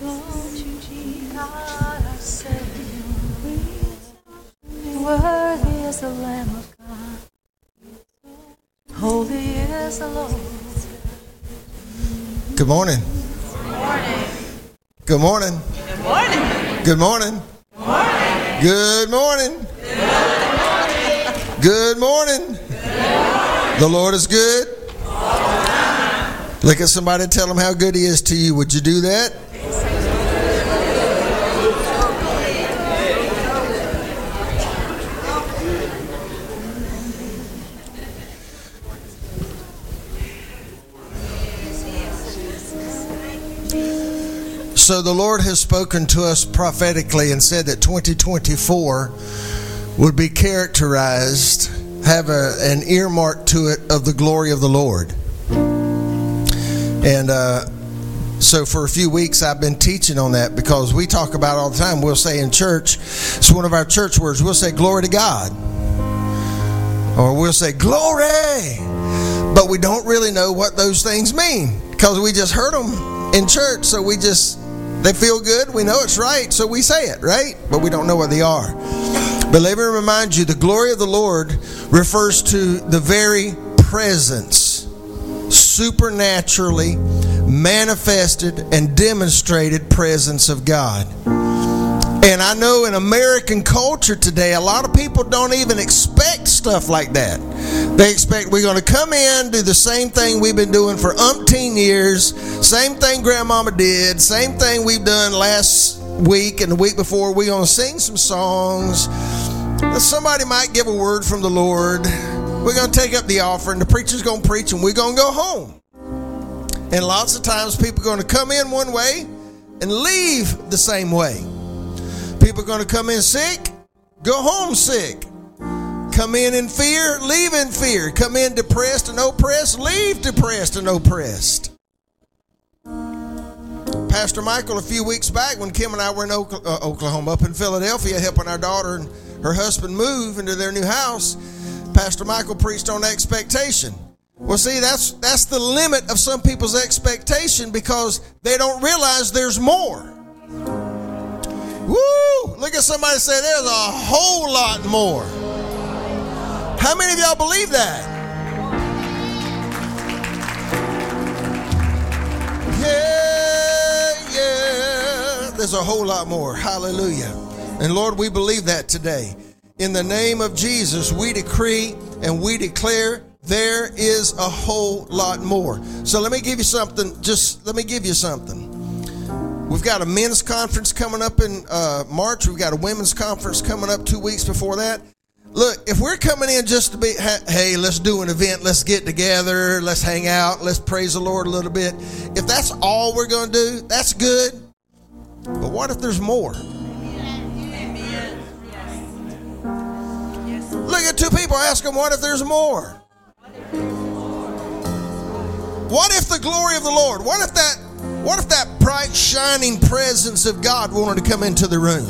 Worthy the Lamb of God. Holy is the Lord. Good morning. Good morning. Good morning. Good morning. Good morning. Good morning. The Lord is good. Look at somebody and tell them how good He is to you. Would you do that? So the Lord has spoken to us prophetically and said that 2024 would be characterized, have a, an earmark to it of the glory of the Lord. And uh, so for a few weeks I've been teaching on that because we talk about all the time. We'll say in church, it's one of our church words, we'll say glory to God. Or we'll say glory. But we don't really know what those things mean because we just heard them in church. So we just, they feel good. We know it's right. So we say it, right? But we don't know what they are. But let me remind you the glory of the Lord refers to the very presence, supernaturally manifested and demonstrated presence of God. And I know in American culture today, a lot of people don't even expect stuff like that. They expect we're going to come in, do the same thing we've been doing for umpteen years, same thing grandmama did, same thing we've done last week and the week before. We're going to sing some songs. Somebody might give a word from the Lord. We're going to take up the offering. The preacher's going to preach and we're going to go home. And lots of times people are going to come in one way and leave the same way. People are going to come in sick, go home sick. Come in in fear, leave in fear. Come in depressed and oppressed, leave depressed and oppressed. Pastor Michael, a few weeks back, when Kim and I were in uh, Oklahoma, up in Philadelphia, helping our daughter and her husband move into their new house, Pastor Michael preached on expectation. Well, see, that's that's the limit of some people's expectation because they don't realize there's more. Woo! Look at somebody say there's a whole lot more. How many of y'all believe that? Yeah, yeah. There's a whole lot more. Hallelujah. And Lord, we believe that today. In the name of Jesus, we decree and we declare there is a whole lot more. So let me give you something. Just let me give you something. We've got a men's conference coming up in uh, March. We've got a women's conference coming up two weeks before that. Look, if we're coming in just to be, hey, let's do an event, let's get together, let's hang out, let's praise the Lord a little bit. If that's all we're going to do, that's good. But what if there's more? Look at two people, ask them, what if there's more? What if the glory of the Lord, what if that, what if that bright, shining presence of God wanted to come into the room?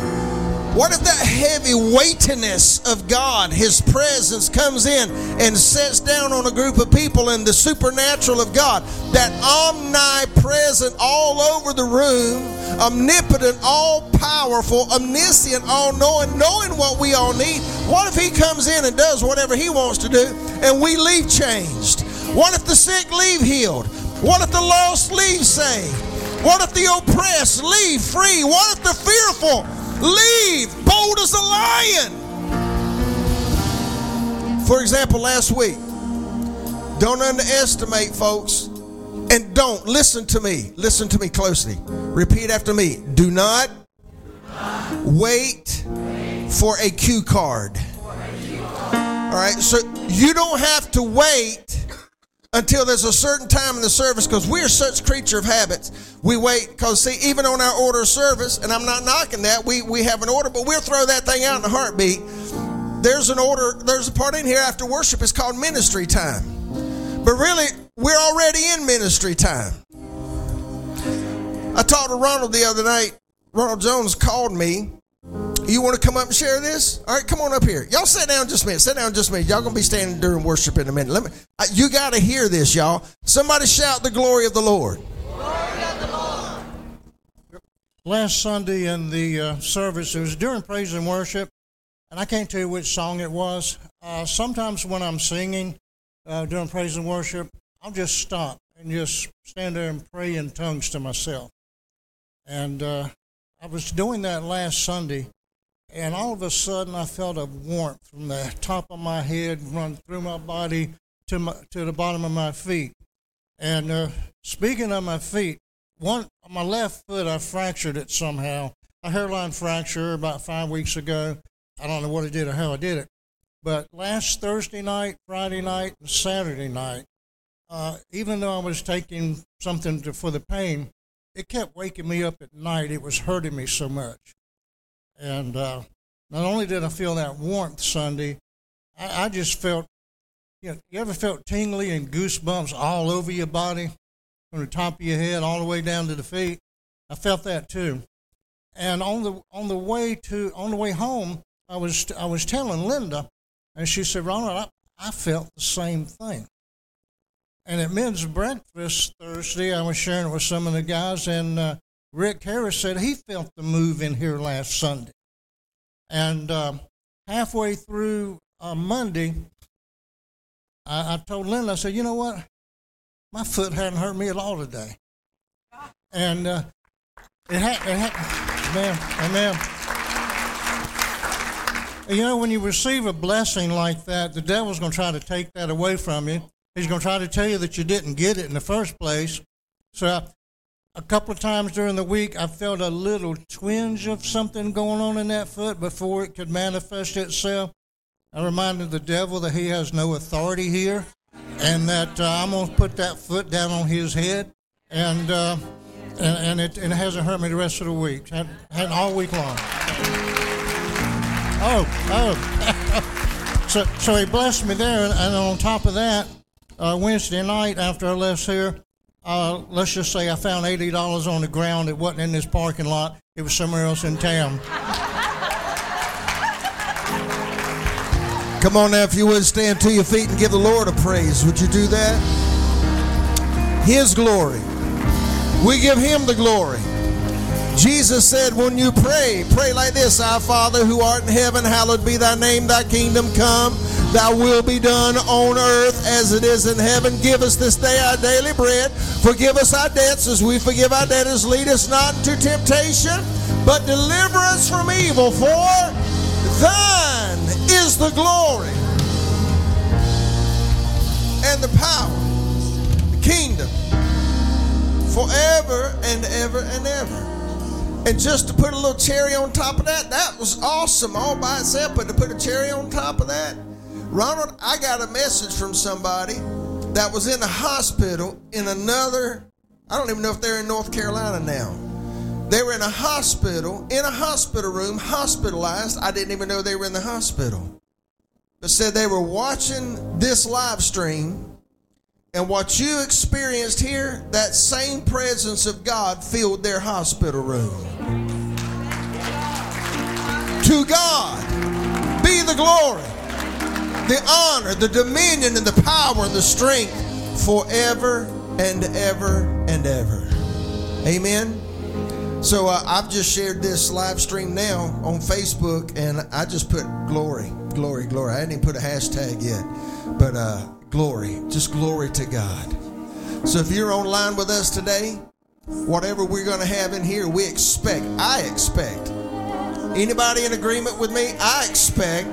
What if that heavy weightiness of God, His presence, comes in and sets down on a group of people and the supernatural of God, that omnipresent, all over the room, omnipotent, all powerful, omniscient, all knowing, knowing what we all need? What if He comes in and does whatever He wants to do and we leave changed? What if the sick leave healed? What if the lost leave saved? What if the oppressed leave free? What if the fearful leave bold as a lion? For example, last week, don't underestimate, folks, and don't listen to me. Listen to me closely. Repeat after me. Do not wait for a cue card. All right, so you don't have to wait until there's a certain time in the service because we're such creature of habits. We wait because see, even on our order of service, and I'm not knocking that, we, we have an order, but we'll throw that thing out in a heartbeat. There's an order, there's a part in here after worship, it's called ministry time. But really, we're already in ministry time. I talked to Ronald the other night. Ronald Jones called me you want to come up and share this? All right, come on up here. Y'all sit down just a minute. Sit down just a minute. Y'all gonna be standing during worship in a minute. Let me. You got to hear this, y'all. Somebody shout the glory of the Lord. Glory of the Lord. last Sunday in the uh, service, it was during praise and worship, and I can't tell you which song it was. Uh, sometimes when I'm singing uh, during praise and worship, I'll just stop and just stand there and pray in tongues to myself. And uh, I was doing that last Sunday, and all of a sudden I felt a warmth from the top of my head run through my body to my, to the bottom of my feet. And uh, speaking of my feet, one on my left foot I fractured it somehow. A hairline fracture about five weeks ago. I don't know what I did or how I did it. But last Thursday night, Friday night, and Saturday night, uh, even though I was taking something to, for the pain, it kept waking me up at night. It was hurting me so much. And uh, not only did I feel that warmth Sunday, I, I just felt, you know, you ever felt tingly and goosebumps all over your body, from the top of your head all the way down to the feet? I felt that too. And on the on the way to on the way home, I was I was telling Linda, and she said, Ronald, I, I felt the same thing. And at men's breakfast Thursday, I was sharing it with some of the guys, and uh, Rick Harris said he felt the move in here last Sunday. And uh, halfway through uh, Monday, I, I told Linda, I said, you know what? My foot hadn't hurt me at all today. And uh, it had, amen, amen. You know, when you receive a blessing like that, the devil's going to try to take that away from you. He's going to try to tell you that you didn't get it in the first place. So, a couple of times during the week, I felt a little twinge of something going on in that foot before it could manifest itself. I reminded the devil that he has no authority here and that uh, I'm going to put that foot down on his head. And, uh, and, and, it, and it hasn't hurt me the rest of the week. Had, had all week long. Oh, oh. so, so he blessed me there. And, on top of that, uh, Wednesday night after I left here, uh, let's just say I found eighty dollars on the ground. It wasn't in this parking lot. It was somewhere else in town. Come on now, if you would stand to your feet and give the Lord a praise. Would you do that? His glory. We give Him the glory. Jesus said, when you pray, pray like this Our Father who art in heaven, hallowed be thy name, thy kingdom come, thy will be done on earth as it is in heaven. Give us this day our daily bread. Forgive us our debts as we forgive our debtors. Lead us not into temptation, but deliver us from evil. For thine is the glory and the power, the kingdom, forever and ever and ever. And just to put a little cherry on top of that, that was awesome all by itself. But to put a cherry on top of that, Ronald, I got a message from somebody that was in a hospital in another, I don't even know if they're in North Carolina now. They were in a hospital, in a hospital room, hospitalized. I didn't even know they were in the hospital. But said they were watching this live stream, and what you experienced here, that same presence of God filled their hospital room. To God be the glory, the honor, the dominion, and the power and the strength forever and ever and ever. Amen. So uh, I've just shared this live stream now on Facebook, and I just put glory, glory, glory. I didn't even put a hashtag yet, but uh, glory, just glory to God. So if you're online with us today, whatever we're going to have in here, we expect, I expect. Anybody in agreement with me? I expect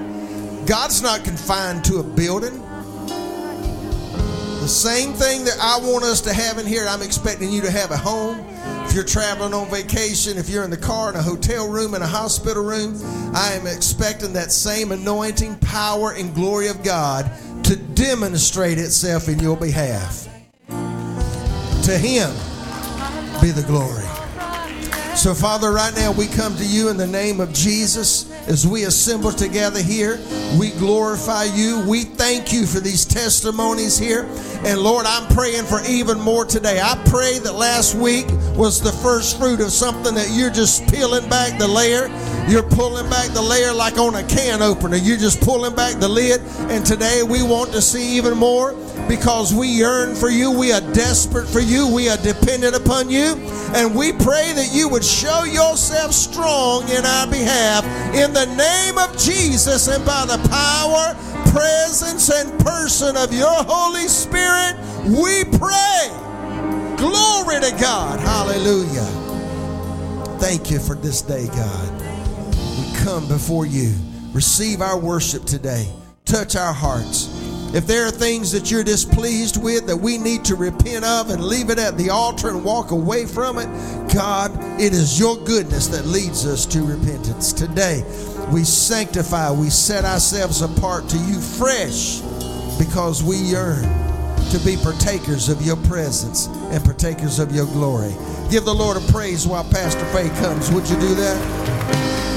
God's not confined to a building. The same thing that I want us to have in here, I'm expecting you to have at home. If you're traveling on vacation, if you're in the car, in a hotel room, in a hospital room, I am expecting that same anointing, power, and glory of God to demonstrate itself in your behalf. To Him be the glory. So, Father, right now we come to you in the name of Jesus as we assemble together here. We glorify you. We thank you for these testimonies here. And Lord, I'm praying for even more today. I pray that last week was the first fruit of something that you're just peeling back the layer. You're pulling back the layer like on a can opener. You're just pulling back the lid. And today we want to see even more. Because we yearn for you. We are desperate for you. We are dependent upon you. And we pray that you would show yourself strong in our behalf in the name of Jesus and by the power, presence, and person of your Holy Spirit. We pray. Glory to God. Hallelujah. Thank you for this day, God. We come before you. Receive our worship today. Touch our hearts. If there are things that you're displeased with that we need to repent of and leave it at the altar and walk away from it, God, it is your goodness that leads us to repentance. Today, we sanctify, we set ourselves apart to you fresh because we yearn to be partakers of your presence and partakers of your glory. Give the Lord a praise while Pastor Faye comes. Would you do that?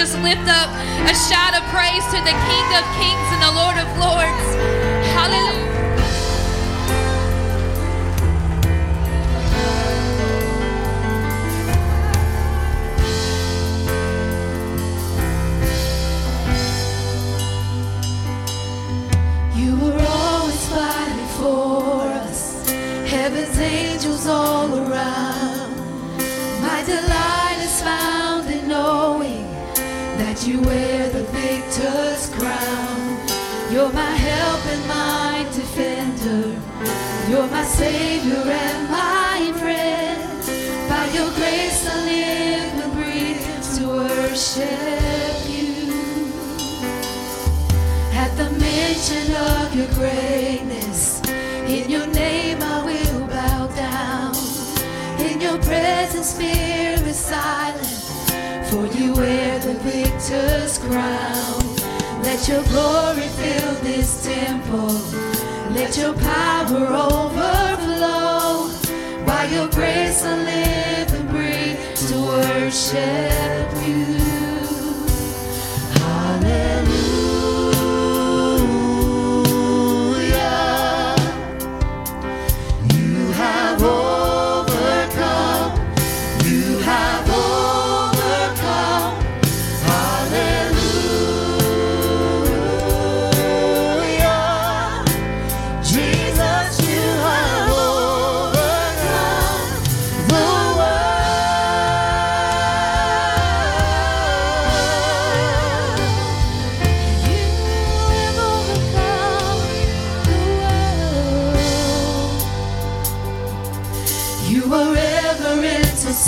just lift up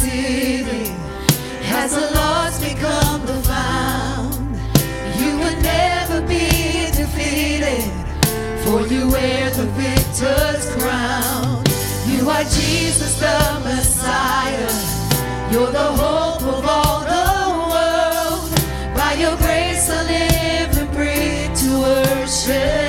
city has the lost become the found. You will never be defeated, for you wear the victor's crown. You are Jesus the Messiah. You're the hope of all the world. By your grace, I live and breathe to worship.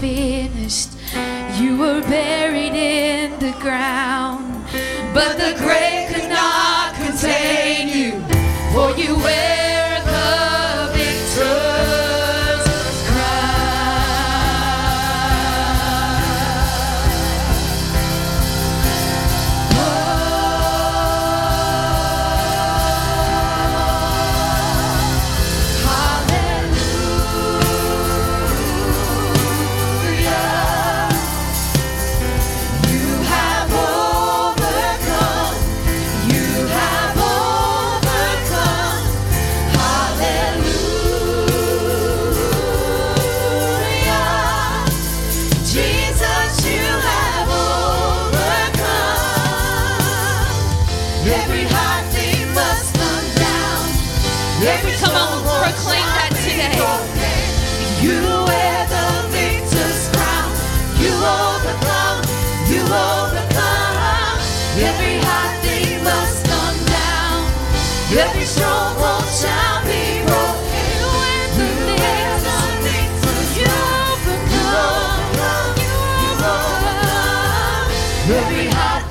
Be. Every hard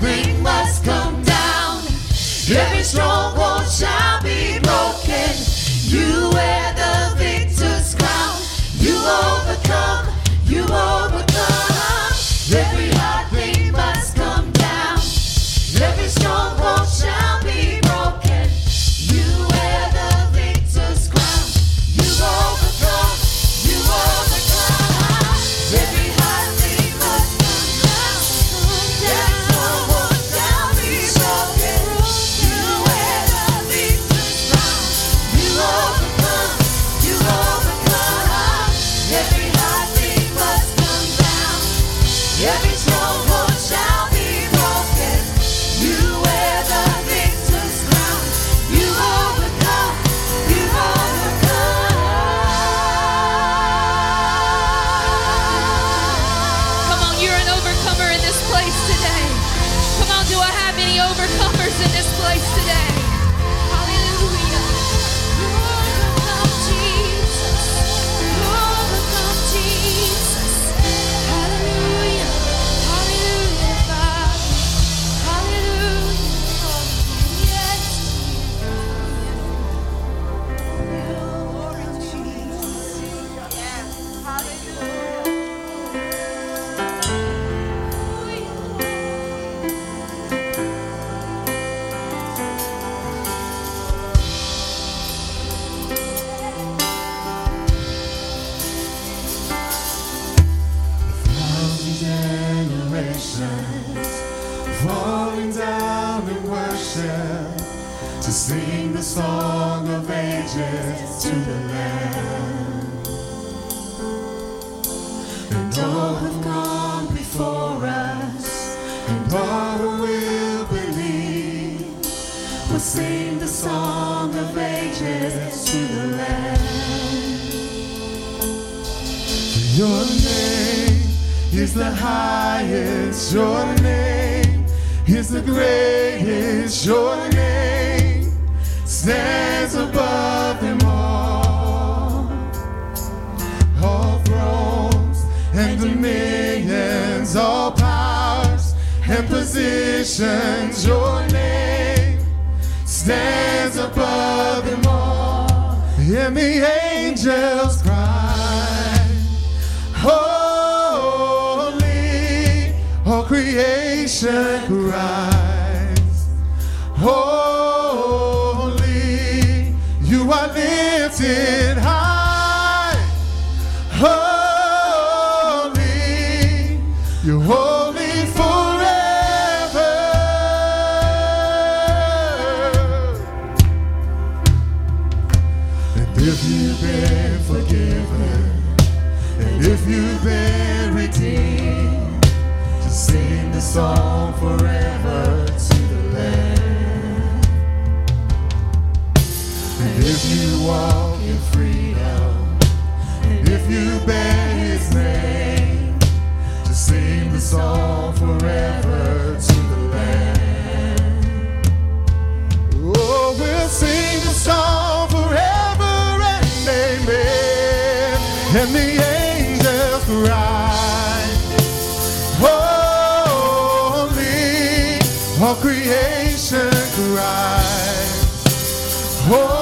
Holy,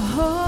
are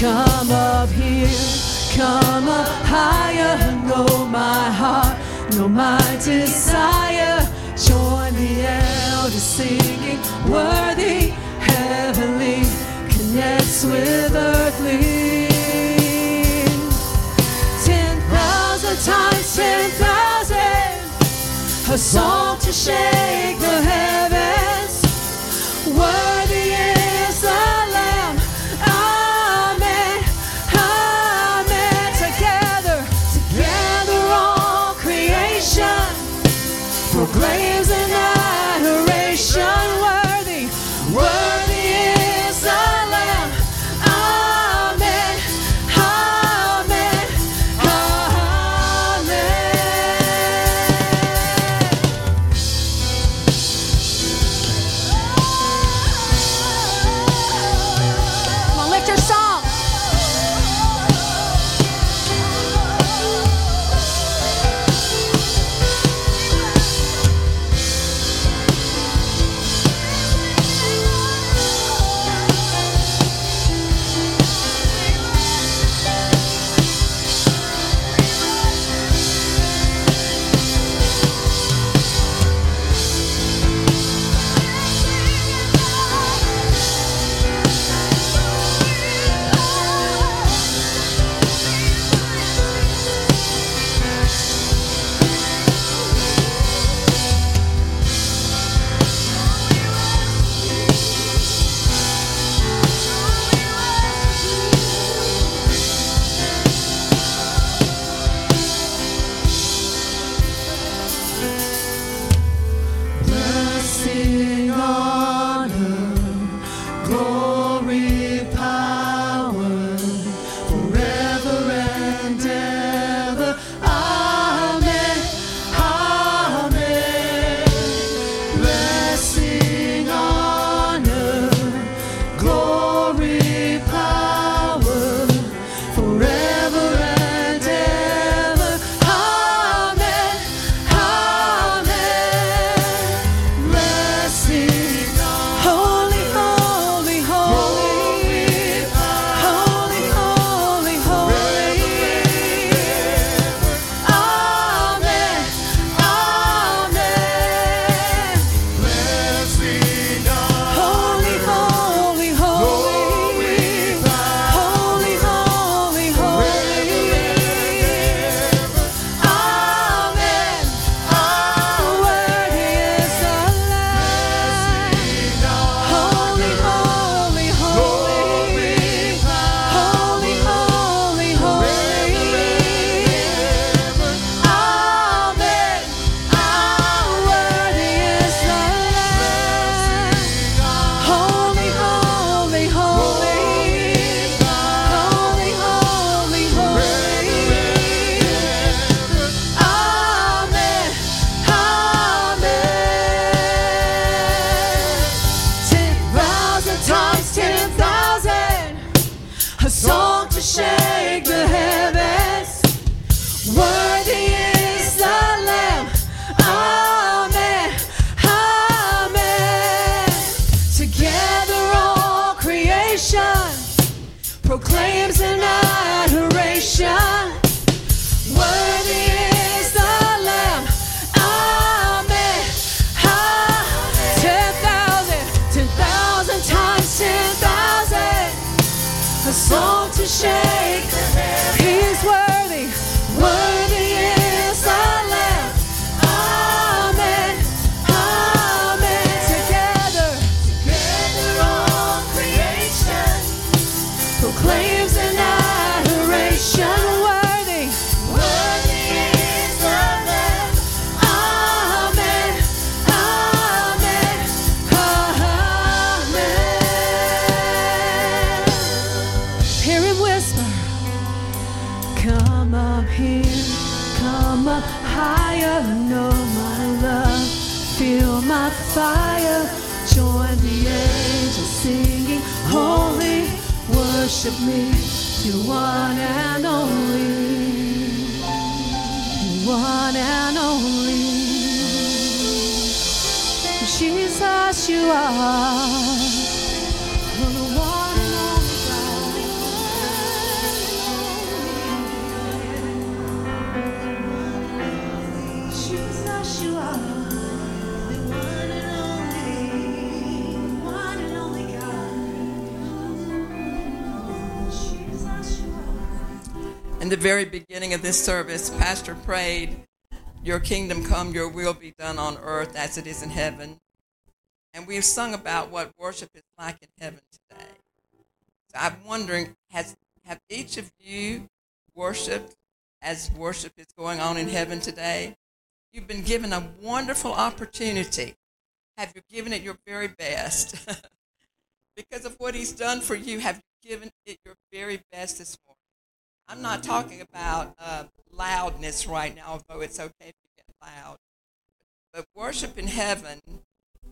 Come up here, come up higher, know my heart, know my desire. Join the elders singing, worthy, heavenly, connects with earthly. Ten thousand times, ten thousand, a song to shake the heavens. You are. In the very beginning of this service, Pastor prayed, Your kingdom come, your will be done on earth as it is in heaven. And we've sung about what worship is like in heaven today. So I'm wondering, has have each of you worshiped as worship is going on in heaven today? You've been given a wonderful opportunity. Have you given it your very best? because of what he's done for you, have you given it your very best this morning? I'm not talking about uh, loudness right now, although it's okay you get loud. But worship in heaven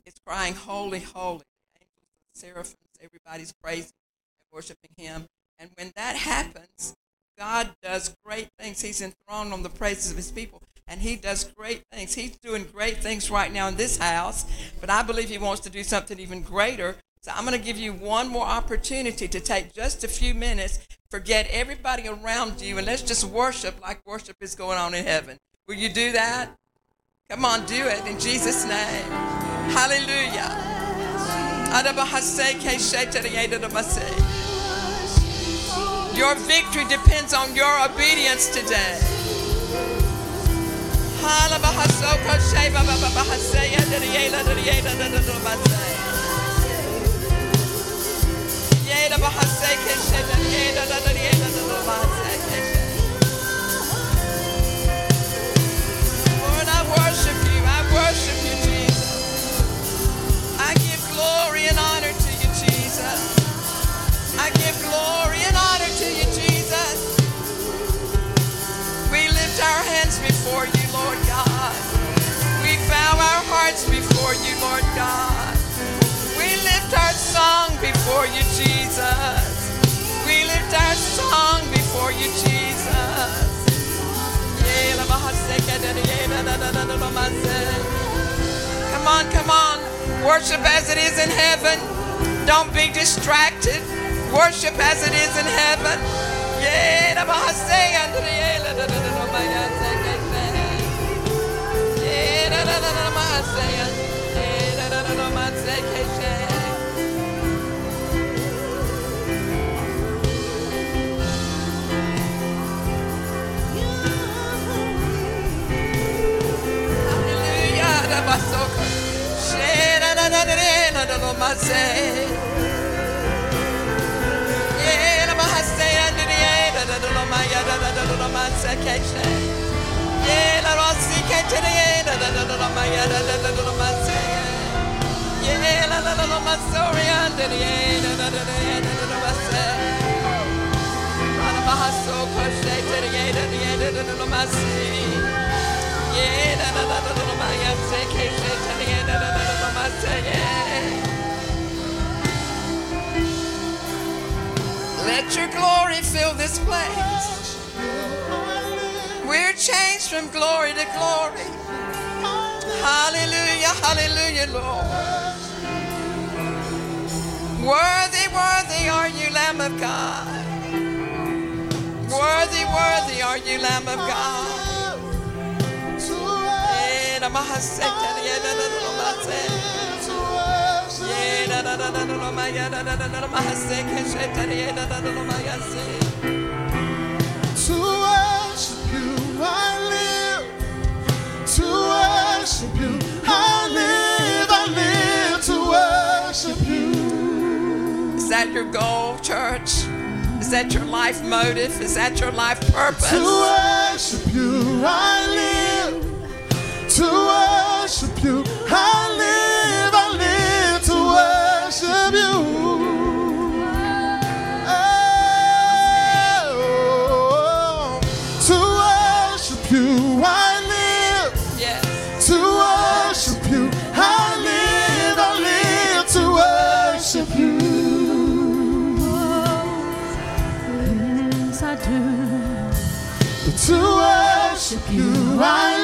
is crying, Holy, holy. Angels, seraphims, everybody's praising and worshiping him. And when that happens, God does great things. He's enthroned on the praises of his people, and he does great things. He's doing great things right now in this house, but I believe he wants to do something even greater. So I'm going to give you one more opportunity to take just a few minutes, forget everybody around you, and let's just worship like worship is going on in heaven. Will you do that? Come on, do it in Jesus' name. Hallelujah. Your victory depends on your obedience today. Lord, before you, Lord God. We lift our song before you, Jesus. We lift our song before you, Jesus. Come on, come on. Worship as it is in heaven. Don't be distracted. Worship as it is in heaven. myself. Yeah. Let your glory fill this place. We're changed from glory to glory. Hallelujah, hallelujah, Lord. Worthy, worthy are you, Lamb of God. Worthy, worthy are you, Lamb of God. Eh, Is that your goal, church? Is that your life motive? Is that your life purpose? To worship you, I live. To worship you, I worship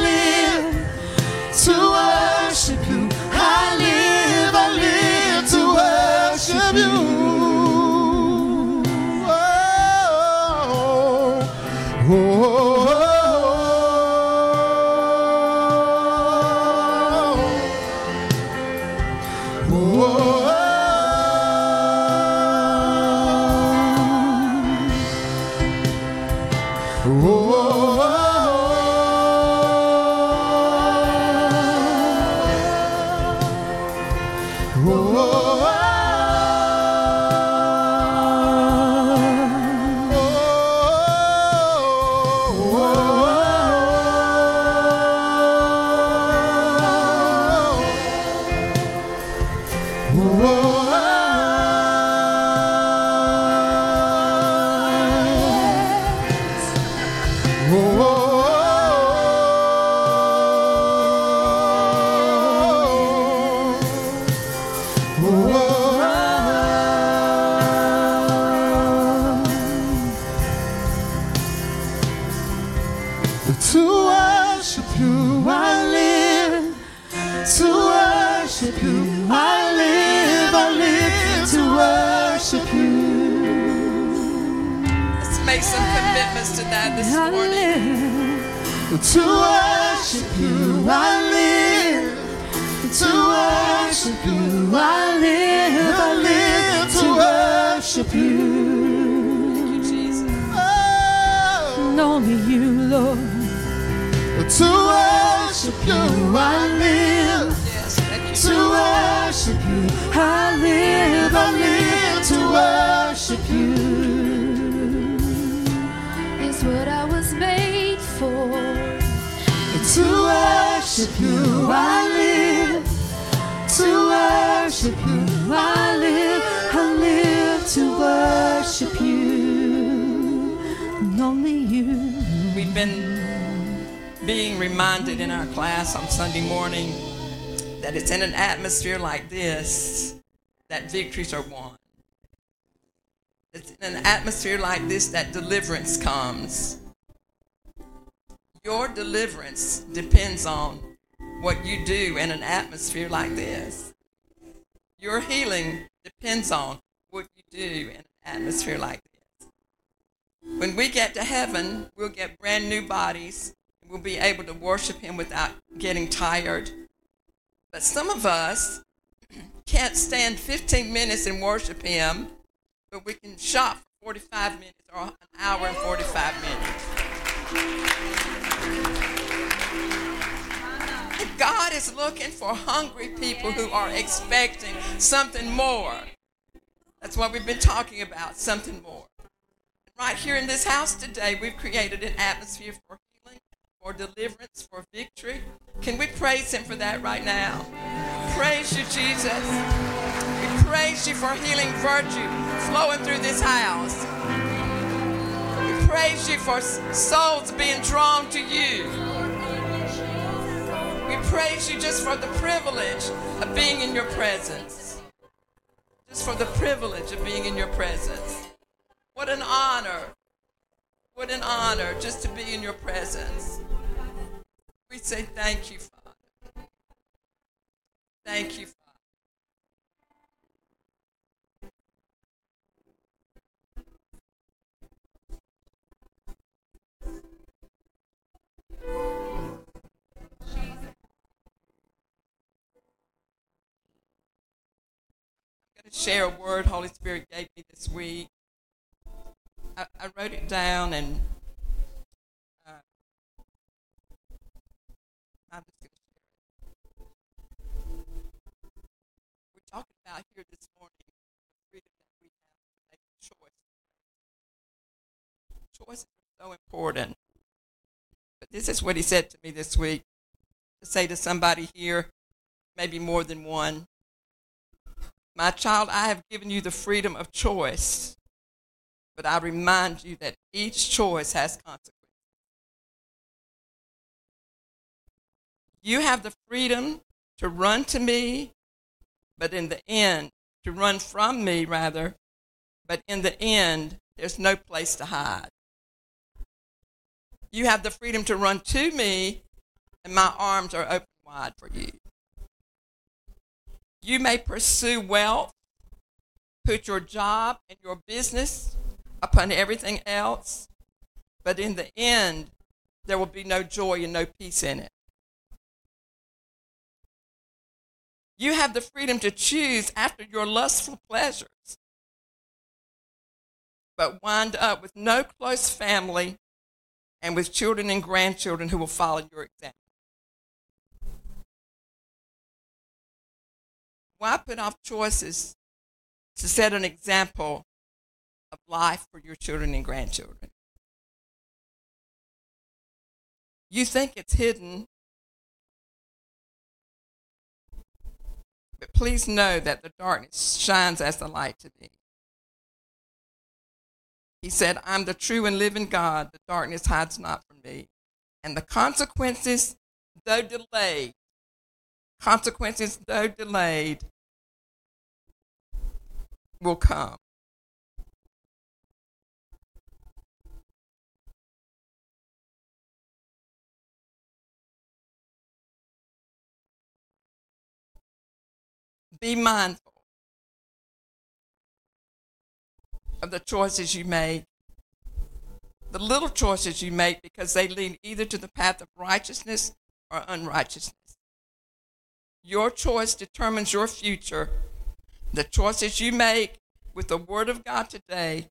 atmosphere like this that victories are won. It's in an atmosphere like this that deliverance comes. Your deliverance depends on what you do in an atmosphere like this. Your healing depends on what you do in an atmosphere like this. When we get to heaven, we'll get brand new bodies. We'll be able to worship Him without getting tired. But some of us can't stand 15 minutes and worship Him, but we can shop for 45 minutes or an hour and 45 minutes. And God is looking for hungry people who are expecting something more. That's what we've been talking about, something more. Right here in this house today, we've created an atmosphere for for deliverance, for victory. Can we praise Him for that right now? Praise you, Jesus. We praise you for healing virtue flowing through this house. We praise you for souls being drawn to you. We praise you just for the privilege of being in your presence. Just for the privilege of being in your presence. What an honor. What an honor just to be in your presence. We say thank you, Father. Thank you, Father. I'm going to share a word Holy Spirit gave me this week. I, I wrote it down and uh, I'm just share it. We're talking about here this morning freedom that we have to make choices. Choices are so important. But this is what he said to me this week to say to somebody here, maybe more than one. My child, I have given you the freedom of choice, but I remind you that each choice has consequences. You have the freedom to run to me, but in the end, to run from me, rather, but in the end, there's no place to hide. You have the freedom to run to me, and my arms are open wide for you. You may pursue wealth, put your job and your business upon everything else, but in the end, there will be no joy and no peace in it. You have the freedom to choose after your lustful pleasures, but wind up with no close family and with children and grandchildren who will follow your example. Why put off choices to set an example of life for your children and grandchildren? You think it's hidden, but please know that the darkness shines as the light to me. He said, I'm the true and living God. The darkness hides not from me. And the consequences, though delayed, consequences, though delayed, will come. Be mindful of the choices you make, the little choices you make, because they lead either to the path of righteousness or unrighteousness. Your choice determines your future. The choices you make with the Word of God today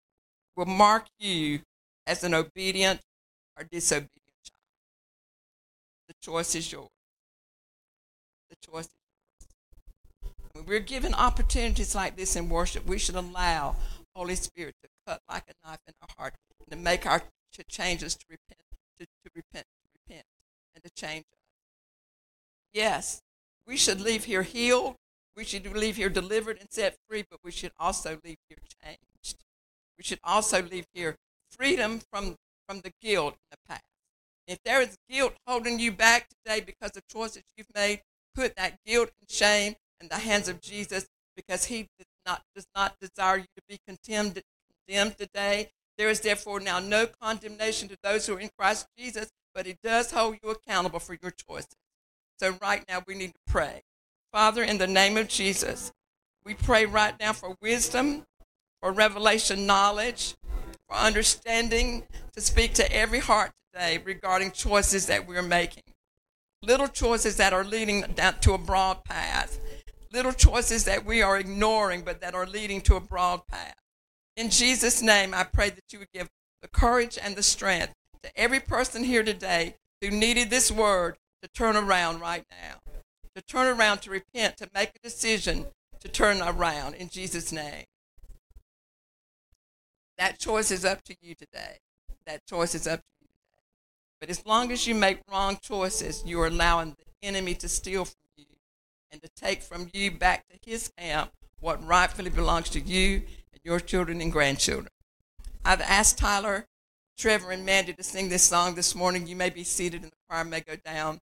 will mark you as an obedient or disobedient child. The choice is yours. The choice is. When we're given opportunities like this in worship, we should allow Holy Spirit to cut like a knife in our heart and to make our to change us to repent, to, to repent, to repent, and to change us. Yes, we should leave here healed. We should leave here delivered and set free, but we should also leave here changed. We should also leave here freedom from, from the guilt in the past. If there is guilt holding you back today because of choices you've made, put that guilt and shame in the hands of Jesus because he does not, does not desire you to be condemned, condemned today. There is therefore now no condemnation to those who are in Christ Jesus, but he does hold you accountable for your choices. So right now we need to pray. Father, in the name of Jesus, we pray right now for wisdom, for revelation knowledge, for understanding to speak to every heart today regarding choices that we're making. Little choices that are leading down to a broad path. Little choices that we are ignoring but that are leading to a broad path. In Jesus' name, I pray that you would give the courage and the strength to every person here today who needed this word to turn around right now, to turn around, to repent, to make a decision to turn around in Jesus' name. That choice is up to you today. That choice is up to you today. But as long as you make wrong choices, you are allowing the enemy to steal from and to take from you back to his camp what rightfully belongs to you and your children and grandchildren. I've asked Tyler, Trevor, and Mandy to sing this song this morning. You may be seated and the choir may go down.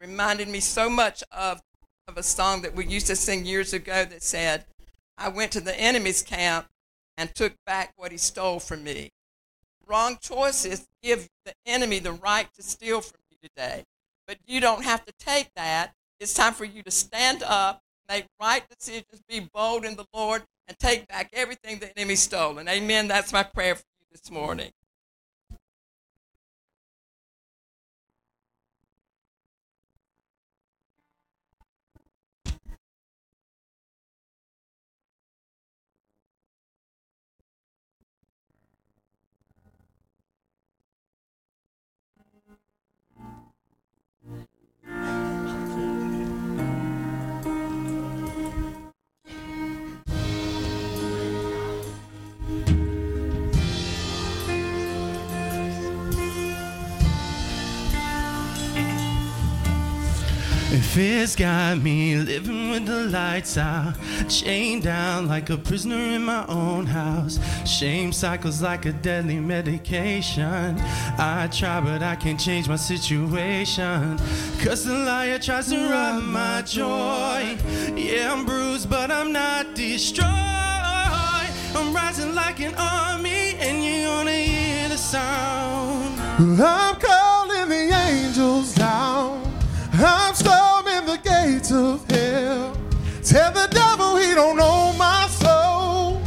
It reminded me so much of, of a song that we used to sing years ago that said, I went to the enemy's camp and took back what he stole from me. Wrong choices give the enemy the right to steal from you today. But you don't have to take that. It's time for you to stand up, make right decisions, be bold in the Lord, and take back everything the enemy stole. And amen. That's my prayer for you this morning. It's got me living with the lights out, chained down like a prisoner in my own house. Shame cycles like a deadly medication. I try, but I can't change my situation. Cause the liar tries to rob my joy. Yeah, I'm bruised, but I'm not destroyed. I'm rising like an army, and you're gonna hear the sound. I'm calling the angels down. I'm the gates of hell. Tell the devil he don't know my soul.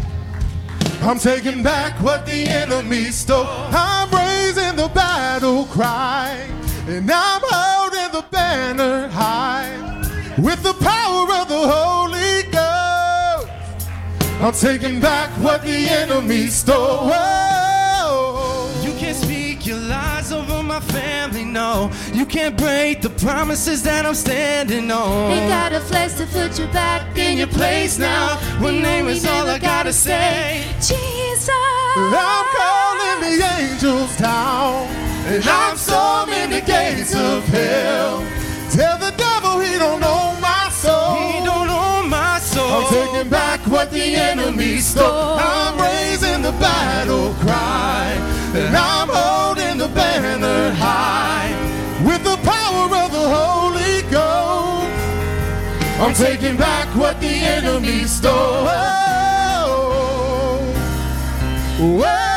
I'm taking back what the enemy stole. I'm raising the battle cry. And I'm holding the banner high. With the power of the Holy Ghost. I'm taking back what the enemy stole. No. You can't break the promises that I'm standing on. Ain't got a flex to put you back in your place now. One name is all I gotta say. Jesus. I'm calling the angels down, and I'm storming the gates of hell. Tell the devil he don't own my soul. He don't own my soul. I'm taking back what the enemy stole. I'm raising the battle cry, and I'm holding banner high with the power of the Holy Ghost. I'm taking back what the enemy stole. Whoa.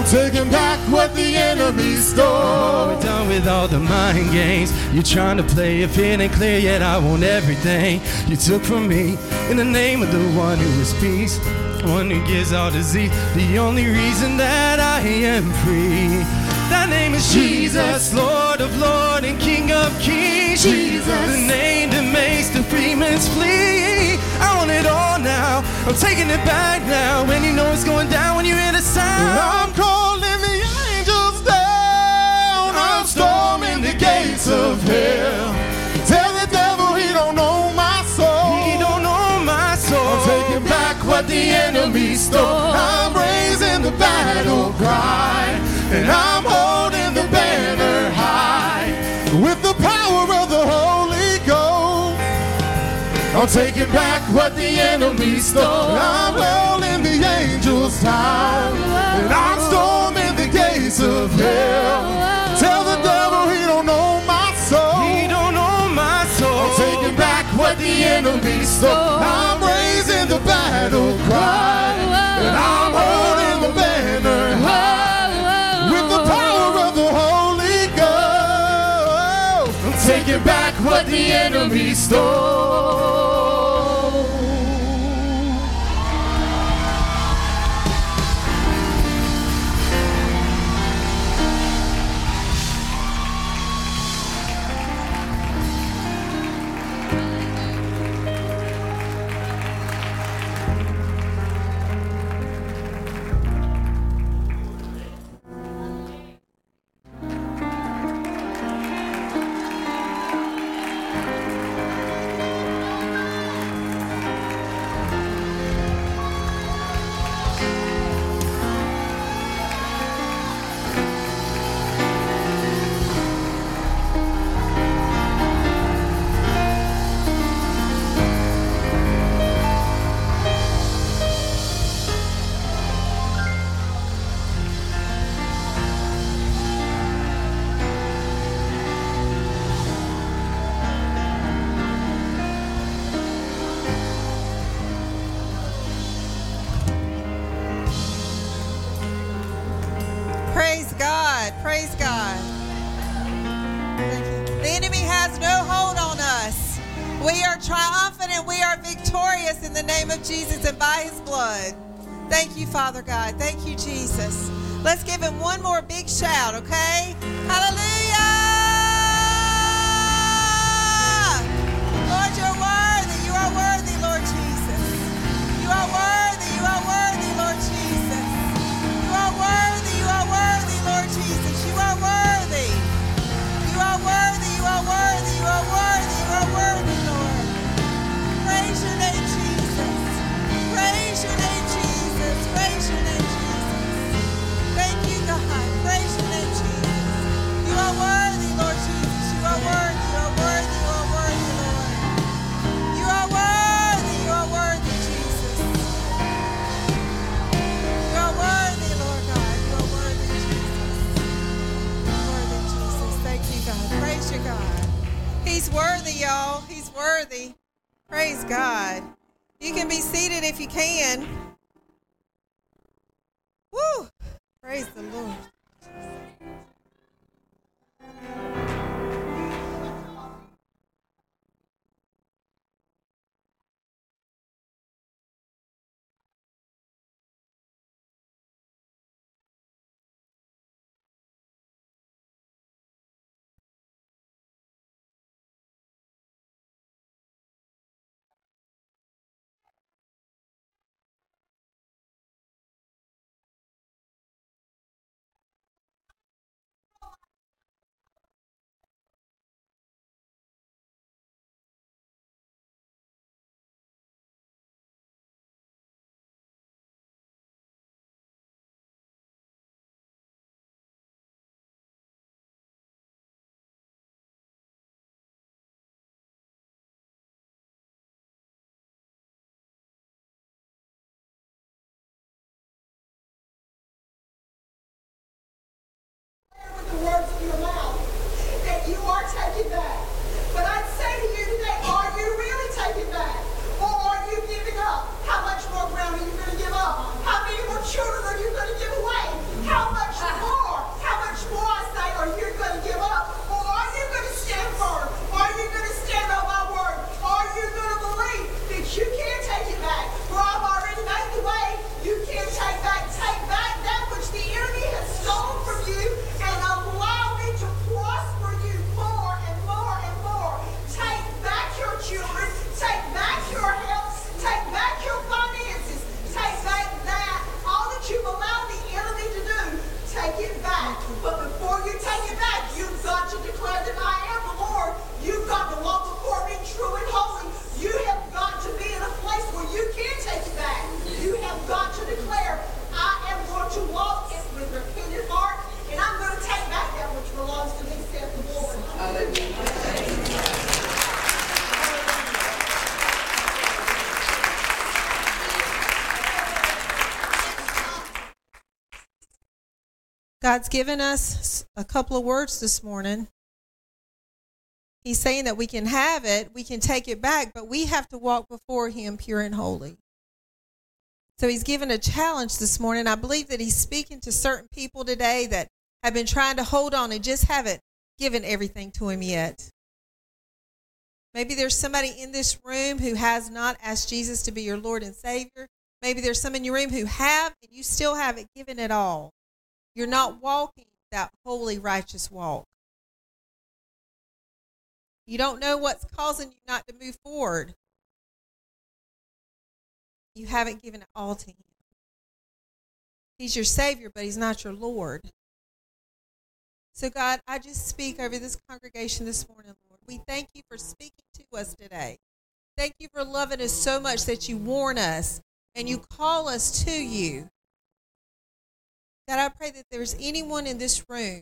I'm taking back what the enemy stole. We're done with all the mind games. You're trying to play if it ain't clear yet. I want everything you took from me. In the name of the one who is peace, one who gives all disease. The only reason that I am free. That name is Jesus, Lord of Lord and King of Kings. Jesus. The name that makes the demons flee. I want it all now. I'm taking it back now. And you know it's going down when you hear the sound. I'm calling the angels down. I'm storming the gates of hell. Tell the devil he don't know my soul. He don't know my soul. I'm taking back what the enemy stole. I'm raising the battle cry. And I'm holding I'm taking back what the enemy stole. I'm holding the angels down. And I'm storming the gates of hell. Tell the devil he don't know my soul. He don't know my soul. I'm taking back what the enemy stole. I'm raising the battle cry. And I'm holding what the enemy stole. Triumphant and we are victorious in the name of Jesus and by his blood. Thank you, Father God. Thank you, Jesus. Let's give him one more big shout, okay? Given us a couple of words this morning. He's saying that we can have it, we can take it back, but we have to walk before Him pure and holy. So He's given a challenge this morning. I believe that He's speaking to certain people today that have been trying to hold on and just haven't given everything to Him yet. Maybe there's somebody in this room who has not asked Jesus to be your Lord and Savior. Maybe there's some in your room who have, and you still haven't given it all. You're not walking that holy, righteous walk. You don't know what's causing you not to move forward. You haven't given it all to Him. He's your Savior, but He's not your Lord. So, God, I just speak over this congregation this morning, Lord. We thank you for speaking to us today. Thank you for loving us so much that you warn us and you call us to you. God, I pray that there's anyone in this room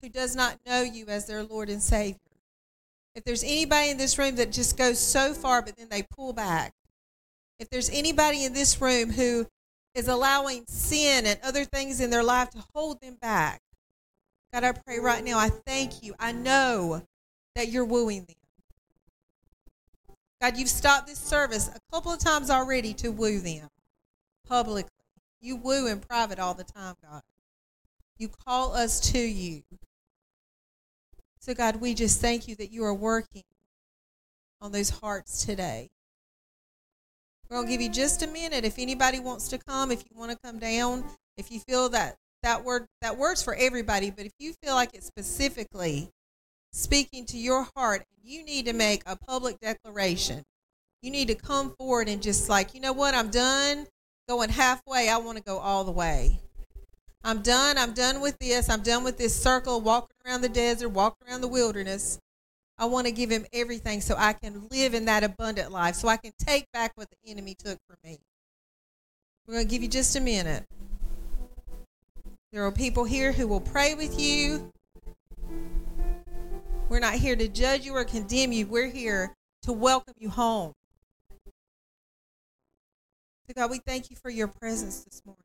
who does not know you as their Lord and Savior. If there's anybody in this room that just goes so far, but then they pull back. If there's anybody in this room who is allowing sin and other things in their life to hold them back, God, I pray right now, I thank you. I know that you're wooing them. God, you've stopped this service a couple of times already to woo them publicly. You woo in private all the time, God. You call us to you. So, God, we just thank you that you are working on those hearts today. We're going to give you just a minute. If anybody wants to come, if you want to come down, if you feel that that word, that word's for everybody, but if you feel like it's specifically speaking to your heart, you need to make a public declaration. You need to come forward and just like, you know what, I'm done going halfway. I want to go all the way. I'm done. I'm done with this. I'm done with this circle, walking around the desert, walking around the wilderness. I want to give him everything so I can live in that abundant life, so I can take back what the enemy took from me. We're going to give you just a minute. There are people here who will pray with you. We're not here to judge you or condemn you. We're here to welcome you home. So, God, we thank you for your presence this morning.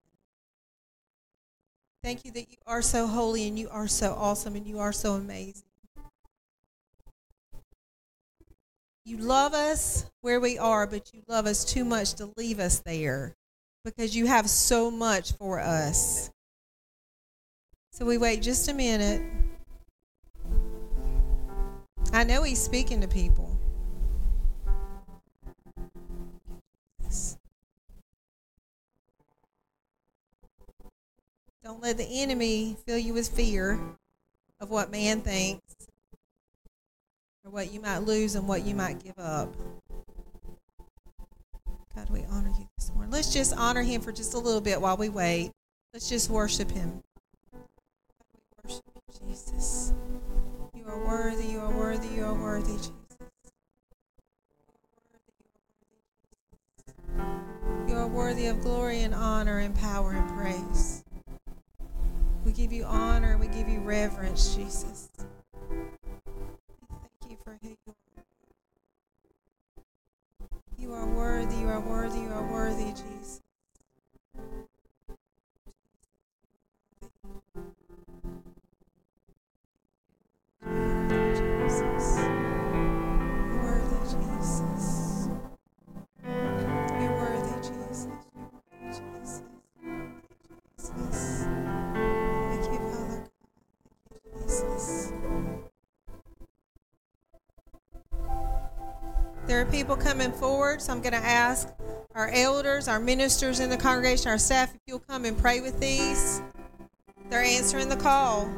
Thank you that you are so holy and you are so awesome and you are so amazing. You love us where we are, but you love us too much to leave us there because you have so much for us. So we wait just a minute. I know he's speaking to people. Don't let the enemy fill you with fear of what man thinks or what you might lose and what you might give up. God, we honor you this morning. Let's just honor him for just a little bit while we wait. Let's just worship him. We worship you, Jesus. You are worthy, you are worthy, you are worthy, Jesus. You are worthy of glory and honor and power and praise. We give you honor and we give you reverence, Jesus. Thank you for who you are. You are worthy, you are worthy, you are worthy, Jesus. Jesus. People coming forward, so I'm going to ask our elders, our ministers in the congregation, our staff, if you'll come and pray with these. They're answering the call.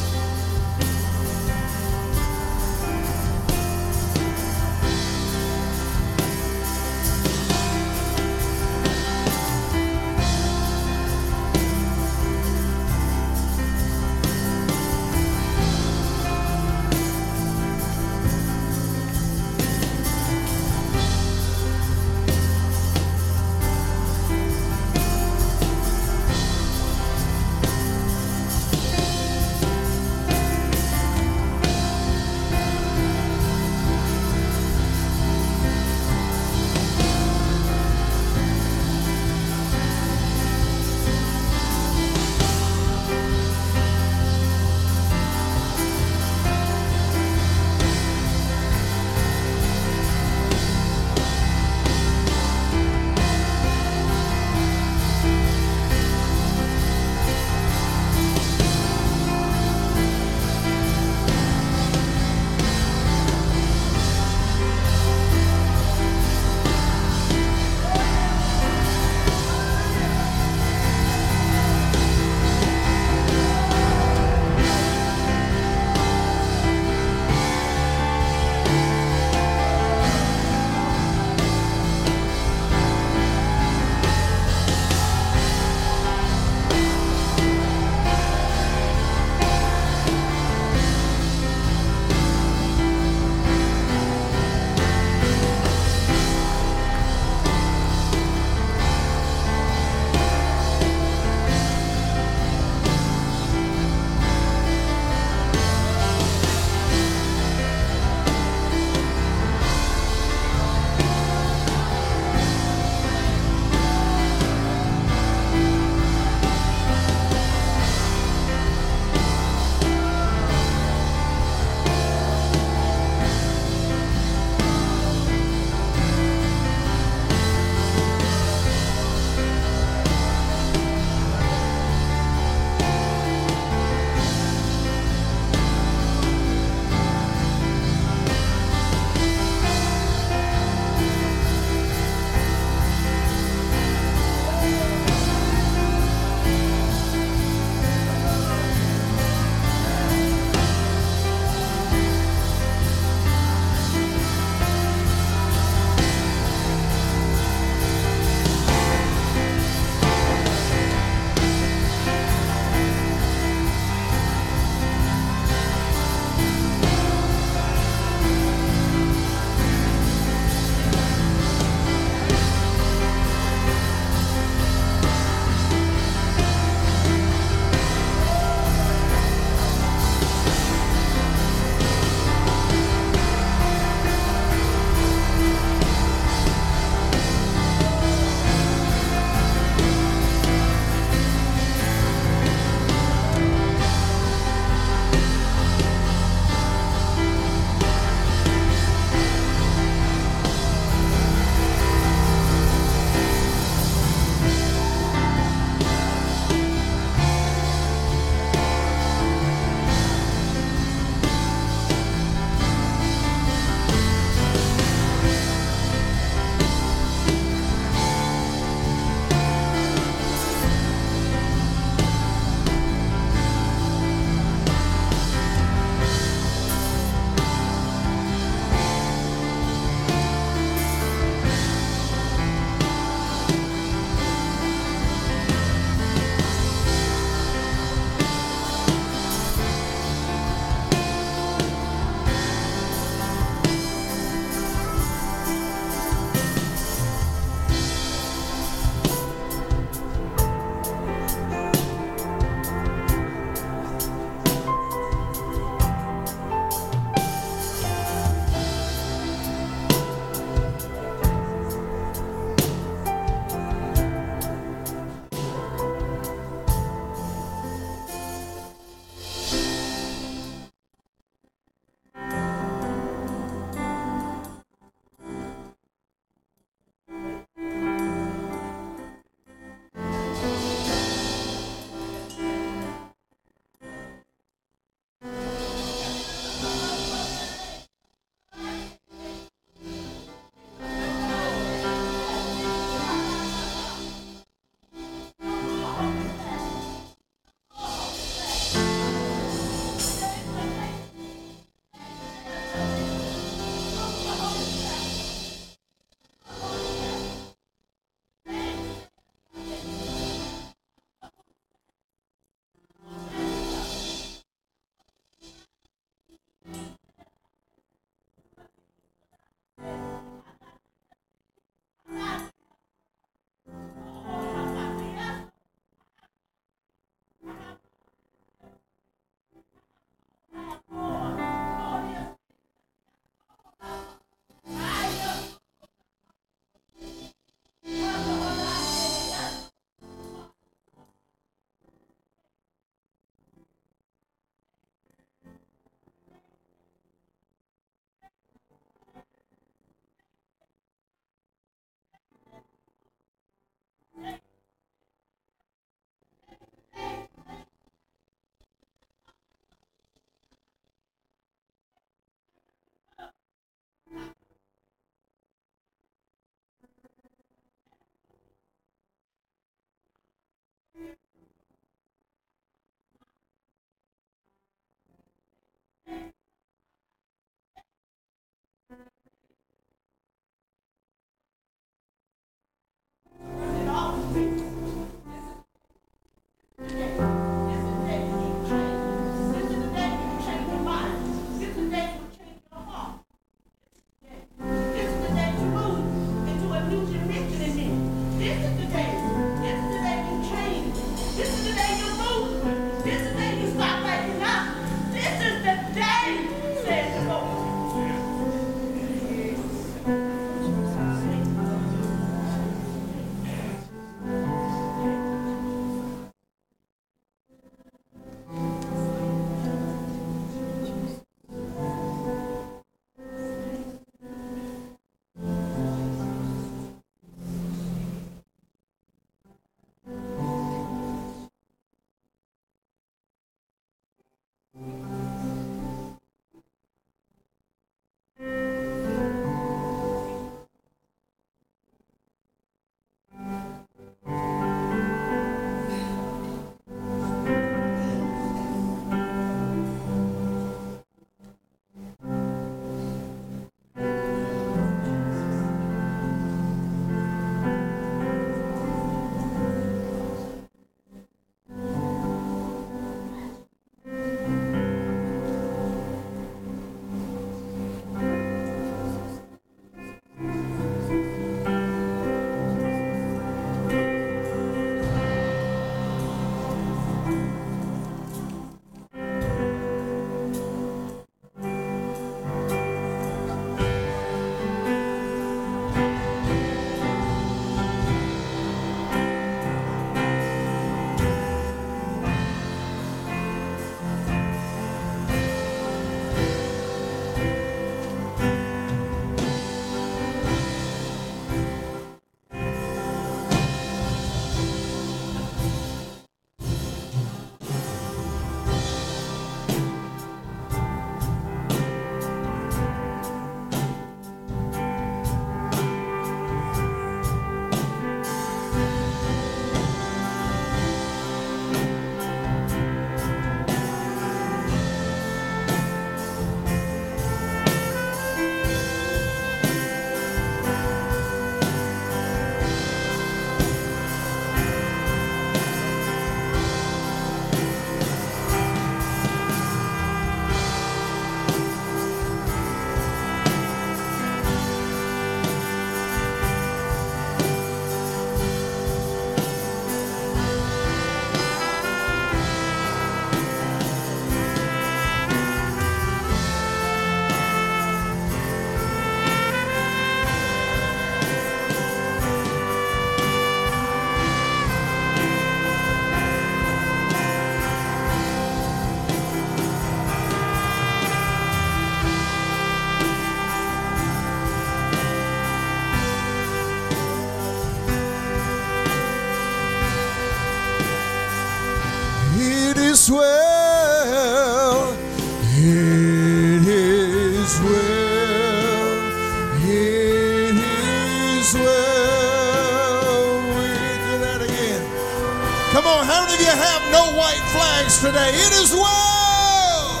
Today? It is well.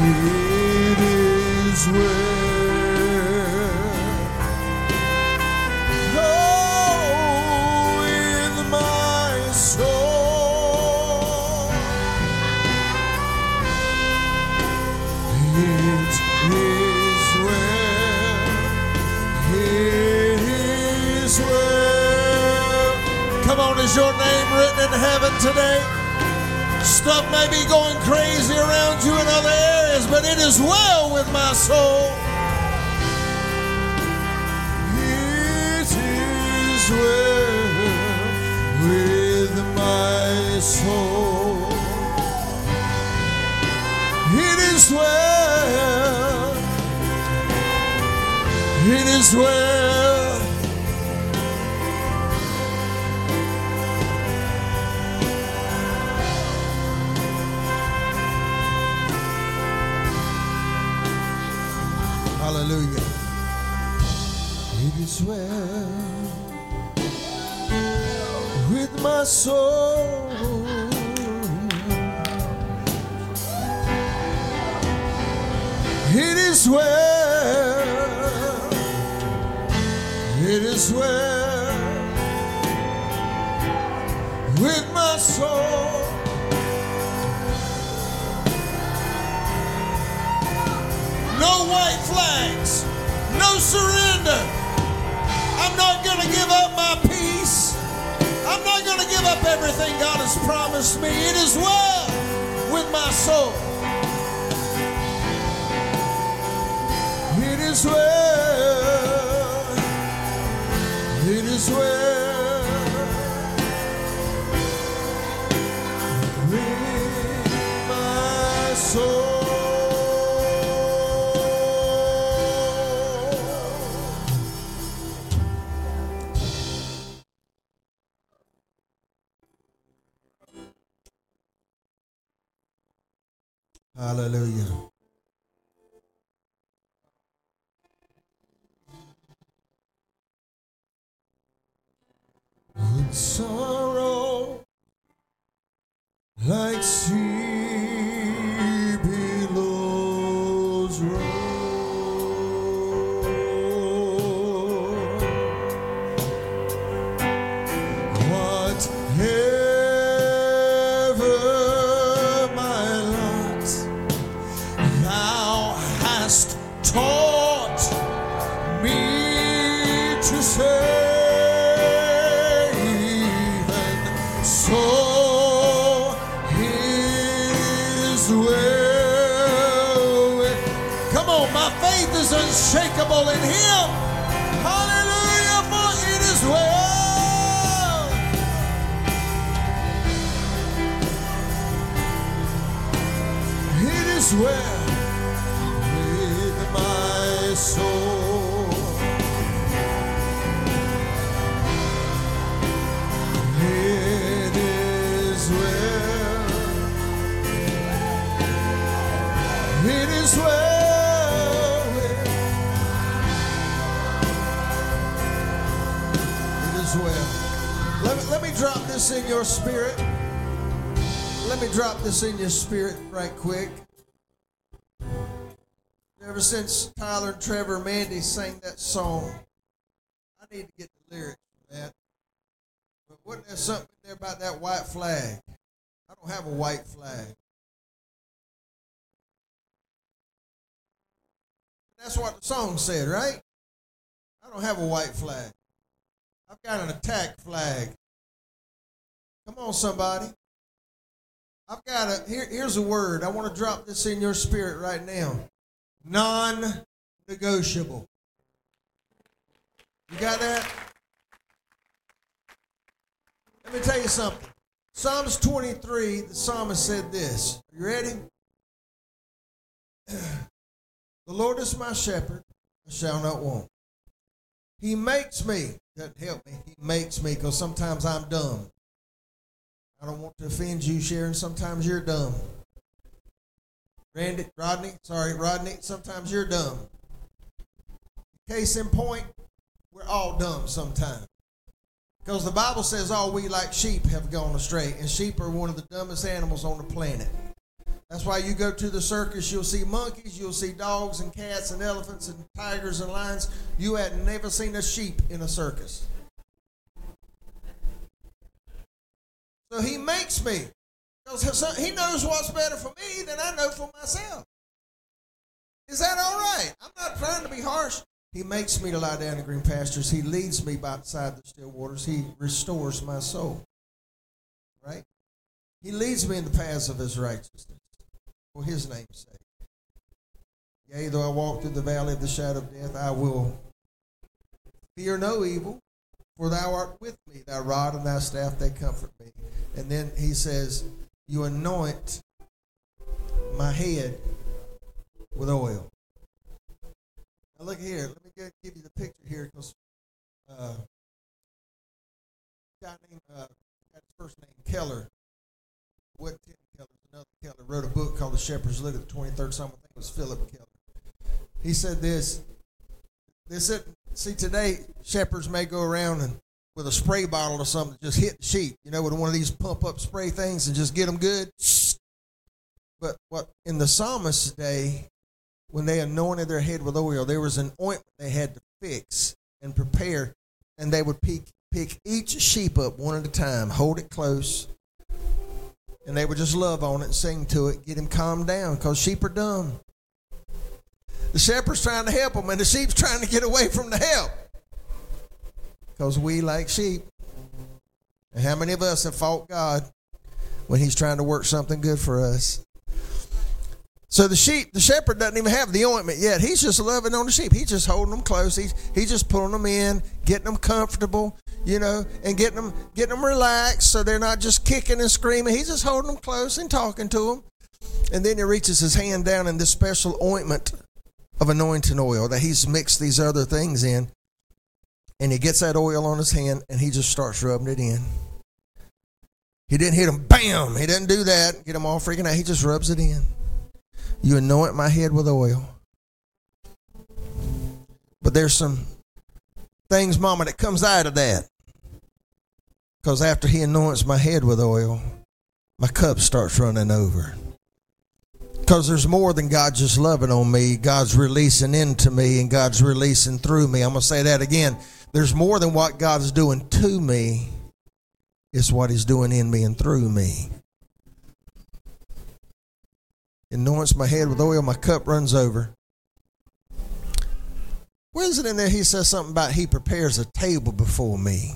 It is well. Spirit right quick. Ever since Tyler, Trevor, and Mandy sang that song, I need to get the lyrics for that. But wasn't there something there about that white flag? I don't have a white flag. That's what the song said, right? I don't have a white flag. I've got an attack flag. Come on, somebody. I've got a here, here's a word. I want to drop this in your spirit right now. Non-negotiable. You got that? Let me tell you something. Psalms 23, the psalmist said this. Are you ready? The Lord is my shepherd, I shall not want. He makes me, doesn't help me, he makes me because sometimes I'm dumb. I don't want to offend you, Sharon. Sometimes you're dumb. Randy, Rodney, sorry, Rodney, sometimes you're dumb. Case in point, we're all dumb sometimes. Because the Bible says all we like sheep have gone astray, and sheep are one of the dumbest animals on the planet. That's why you go to the circus, you'll see monkeys, you'll see dogs and cats and elephants and tigers and lions. You had never seen a sheep in a circus. So he makes me. He knows what's better for me than I know for myself. Is that all right? I'm not trying to be harsh. He makes me to lie down in green pastures. He leads me by beside the still waters. He restores my soul. Right? He leads me in the paths of his righteousness for his name's sake. Yea, though I walk through the valley of the shadow of death, I will fear no evil, for thou art with me. Thy rod and thy staff, they comfort me. And then he says, You anoint my head with oil. Now look here. Let me get, give you the picture here because uh, guy named uh, got his first name Keller. What Tim Keller? Another Keller wrote a book called The Shepherd's Look at the 23rd Psalm. I think it was Phillip Keller. He said this. They said, see, today shepherds may go around and with a spray bottle or something, just hit the sheep, you know, with one of these pump up spray things and just get them good. But what in the psalmist's day, when they anointed their head with oil, there was an ointment they had to fix and prepare, and they would pick, pick each sheep up one at a time, hold it close, And they would just love on it sing to it, get him calmed down because sheep are dumb. The shepherd's trying to help them, and the sheep's trying to get away from the help because we like sheep. And how many of us have fought God when He's trying to work something good for us? So the sheep, the shepherd doesn't even have the ointment yet. He's just loving on the sheep. He's just holding them close. He's he's just pulling them in, getting them comfortable, you know, and getting them getting them relaxed so they're not just kicking and screaming. He's just holding them close and talking to them. And then he reaches his hand down in this special ointment of anointing oil that he's mixed these other things in. And he gets that oil on his hand and he just starts rubbing it in. He didn't hit him, bam. He didn't do that, get him all freaking out. He just rubs it in. You anoint my head with oil. But there's some things, Mama, that comes out of that. Because after he anoints my head with oil, my cup starts running over. Because there's more than God just loving on me. God's releasing into me and God's releasing through me. I'm going to say that again. There's more than what God's doing to me, it's what He's doing in me and through me. Anoints my head with oil, my cup runs over. Where is it in there? He says something about He prepares a table before me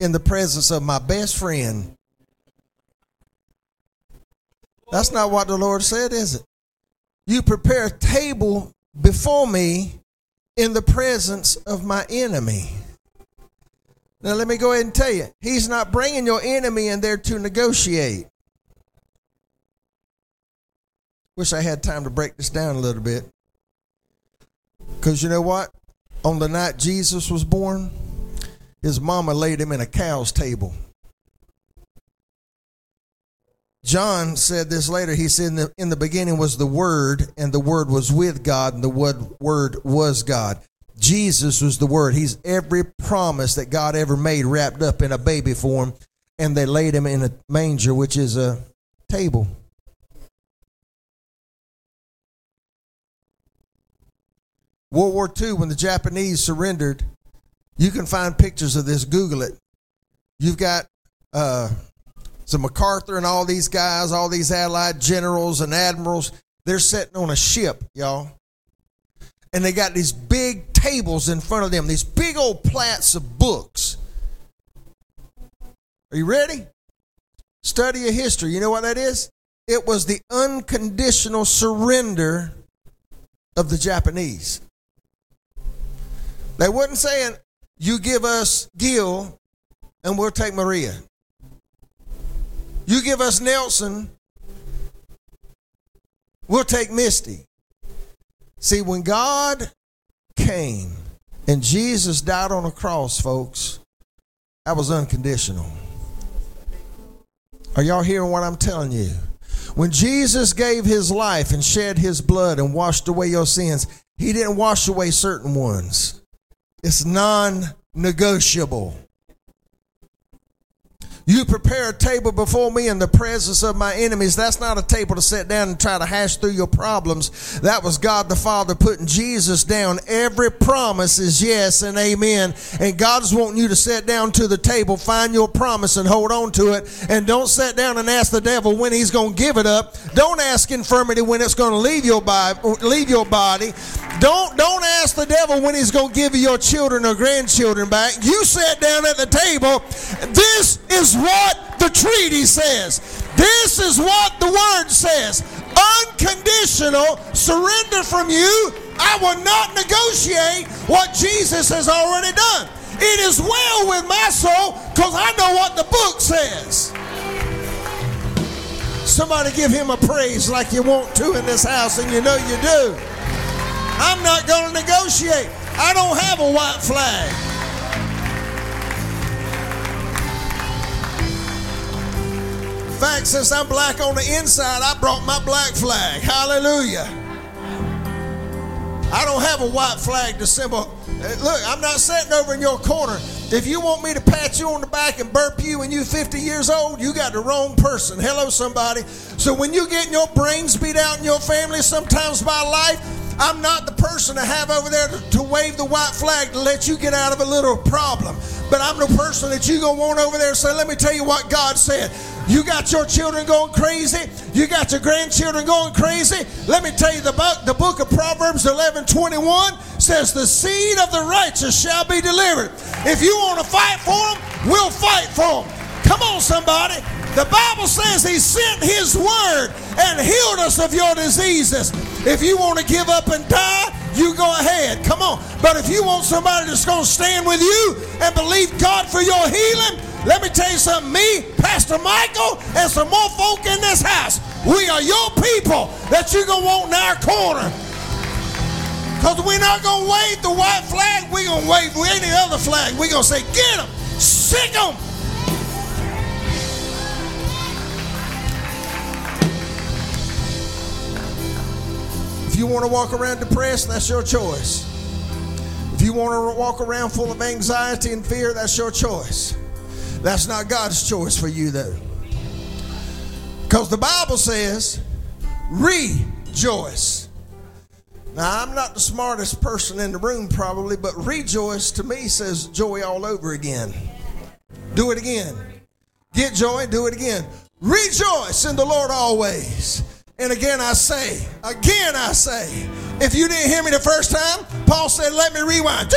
in the presence of my best friend. That's not what the Lord said, is it? You prepare a table before me in the presence of my enemy. Now, let me go ahead and tell you, He's not bringing your enemy in there to negotiate. Wish I had time to break this down a little bit. Because you know what? On the night Jesus was born, his mama laid him in a cow's table. John said this later. He said, in the, in the beginning was the Word, and the Word was with God, and the Word, word was God. Jesus was the Word. He's every promise that God ever made wrapped up in a baby form, and they laid him in a manger, which is a table. World War II, when the Japanese surrendered, you can find pictures of this. Google it. You've got uh, so MacArthur and all these guys, all these allied generals and admirals, they're sitting on a ship, y'all. And they got these big tables in front of them, these big old plats of books. Are you ready? Study of history. You know what that is? It was the unconditional surrender of the Japanese. They wasn't saying, you give us Gil and we'll take Maria. You give us Nelson, we'll take Misty. See, when God came and Jesus died on a cross, folks, that was unconditional. Are y'all hearing what I'm telling you? When Jesus gave his life and shed his blood and washed away your sins, he didn't wash away certain ones. It's non negotiable. You prepare a table before me in the presence of my enemies. That's not a table to sit down and try to hash through your problems. That was God the Father putting Jesus down. Every promise is yes and amen. And God's wanting you to sit down to the table, find your promise and hold on to it. And don't sit down and ask the devil when he's going to give it up. Don't ask infirmity when it's going to leave your body. Leave your body. Don't don't ask the devil when he's going to give you your children or grandchildren back. You sat down at the table. This is what the treaty says. This is what the word says. Unconditional surrender from you. I will not negotiate what Jesus has already done. It is well with my soul because I know what the book says. Somebody give him a praise like you want to in this house, and you know you do. I'm not going to negotiate. I don't have a white flag. In fact, since I'm black on the inside, I brought my black flag. Hallelujah. I don't have a white flag to symbol. Eh, look, I'm not sitting over in your corner. If you want me to pat you on the back and burp you when you're 50 years old, you got the wrong person. Hello, somebody. So when you getting your brains beat out in your family sometimes by life, I'm not the person to have over there to, to wave the white flag to let you get out of a little problem. but I'm the person that you gonna want over there and say, let me tell you what God said. You got your children going crazy. You got your grandchildren going crazy. Let me tell you, the book, the book of Proverbs 11 21 says, The seed of the righteous shall be delivered. If you want to fight for them, we'll fight for them. Come on, somebody. The Bible says He sent His word and healed us of your diseases. If you want to give up and die, you go ahead. Come on. But if you want somebody that's going to stand with you and believe God for your healing, let me tell you something. Me, Pastor Michael, and some more folk in this house, we are your people that you're going to want in our corner. Because we're not going to wave the white flag. We're going to wave any other flag. We're going to say, get them, sic them. You want to walk around depressed, that's your choice. If you want to walk around full of anxiety and fear, that's your choice. That's not God's choice for you, though. Because the Bible says, rejoice. Now, I'm not the smartest person in the room, probably, but rejoice to me says joy all over again. Do it again. Get joy, do it again. Rejoice in the Lord always. And again I say, again I say, if you didn't hear me the first time, Paul said, let me rewind. Do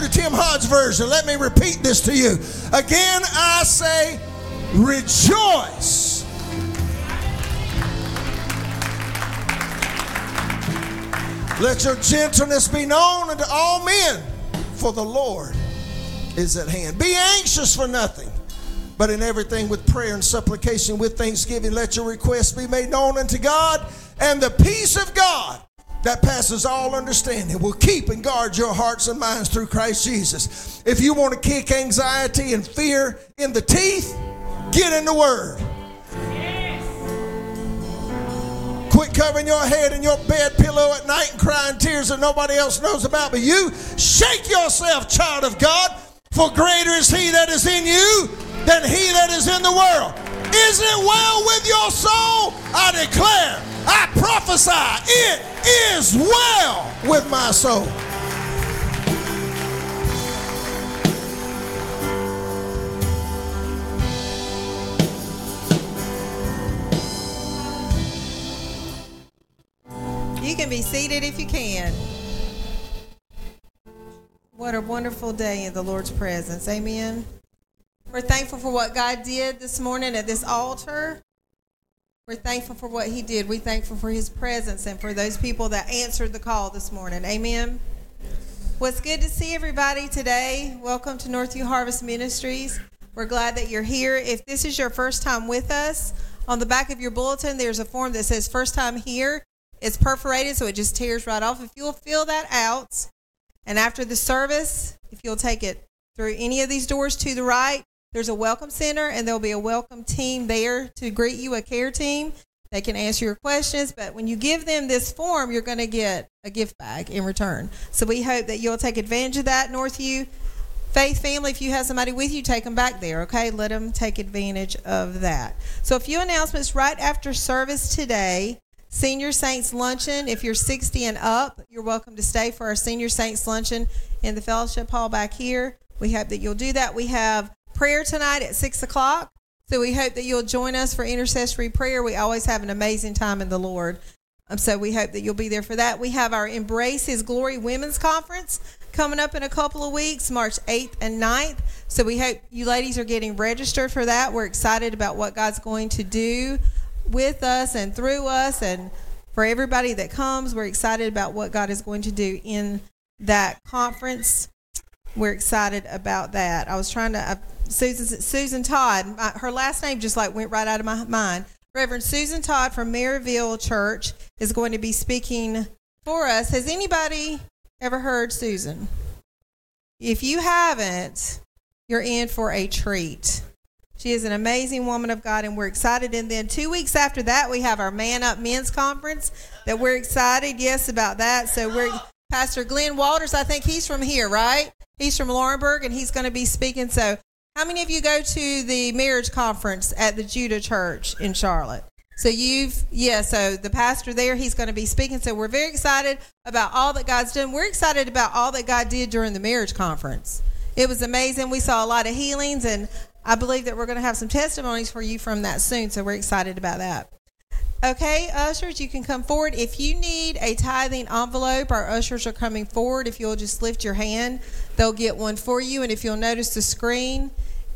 the Tim Hodge version. Let me repeat this to you. Again I say, rejoice. Let your gentleness be known unto all men, for the Lord is at hand. Be anxious for nothing, but in everything with prayer and supplication with thanksgiving, let your requests be made known unto God, and the peace of God that passes all understanding will keep and guard your hearts and minds through Christ Jesus. If you want to kick anxiety and fear in the teeth, get in the Word. Quit covering your head in your bed pillow at night and crying tears that nobody else knows about but you. Shake yourself, child of God, for greater is He that is in you than He that is in the world. Is it well with your soul? I declare, I prophesy, it is well with my soul. You can be seated if you can. What a wonderful day in the Lord's presence. Amen. We're thankful for what God did this morning at this altar. We're thankful for what He did. We're thankful for His presence and for those people that answered the call this morning. Amen. Well, it's good to see everybody today. Welcome to Northview Harvest Ministries. We're glad that you're here. If this is your first time with us, on the back of your bulletin, there's a form that says first time here. It's perforated, so it just tears right off. If you'll fill that out, and after the service, if you'll take it through any of these doors to the right, there's a welcome center, and there'll be a welcome team there to greet you, a care team. They can answer your questions, but when you give them this form, you're going to get a gift bag in return. So we hope that you'll take advantage of that, Northview. Faith family, if you have somebody with you, take them back there, okay? Let them take advantage of that. So, a few announcements right after service today. Senior Saints Luncheon. If you're 60 and up, you're welcome to stay for our Senior Saints Luncheon in the fellowship hall back here. We hope that you'll do that. We have prayer tonight at 6 o'clock. So we hope that you'll join us for intercessory prayer. We always have an amazing time in the Lord. Um, so we hope that you'll be there for that. We have our Embrace His Glory Women's Conference coming up in a couple of weeks, March 8th and 9th. So we hope you ladies are getting registered for that. We're excited about what God's going to do with us and through us and for everybody that comes we're excited about what god is going to do in that conference we're excited about that. I was trying to uh, susan susan todd my, her last name just like went right out of my mind. Reverend susan todd from maryville church is going to be speaking for us. Has anybody ever heard susan? If you haven't you're in for a treat. She is an amazing woman of God, and we're excited. And then two weeks after that, we have our Man Up Men's Conference that we're excited, yes, about that. So we're Pastor Glenn Walters. I think he's from here, right? He's from Laurinburg, and he's going to be speaking. So, how many of you go to the marriage conference at the Judah Church in Charlotte? So you've yeah. So the pastor there, he's going to be speaking. So we're very excited about all that God's done. We're excited about all that God did during the marriage conference. It was amazing. We saw a lot of healings, and I believe that we're going to have some testimonies for you from that soon. So we're excited about that. Okay, ushers, you can come forward. If you need a tithing envelope, our ushers are coming forward. If you'll just lift your hand, they'll get one for you. And if you'll notice the screen,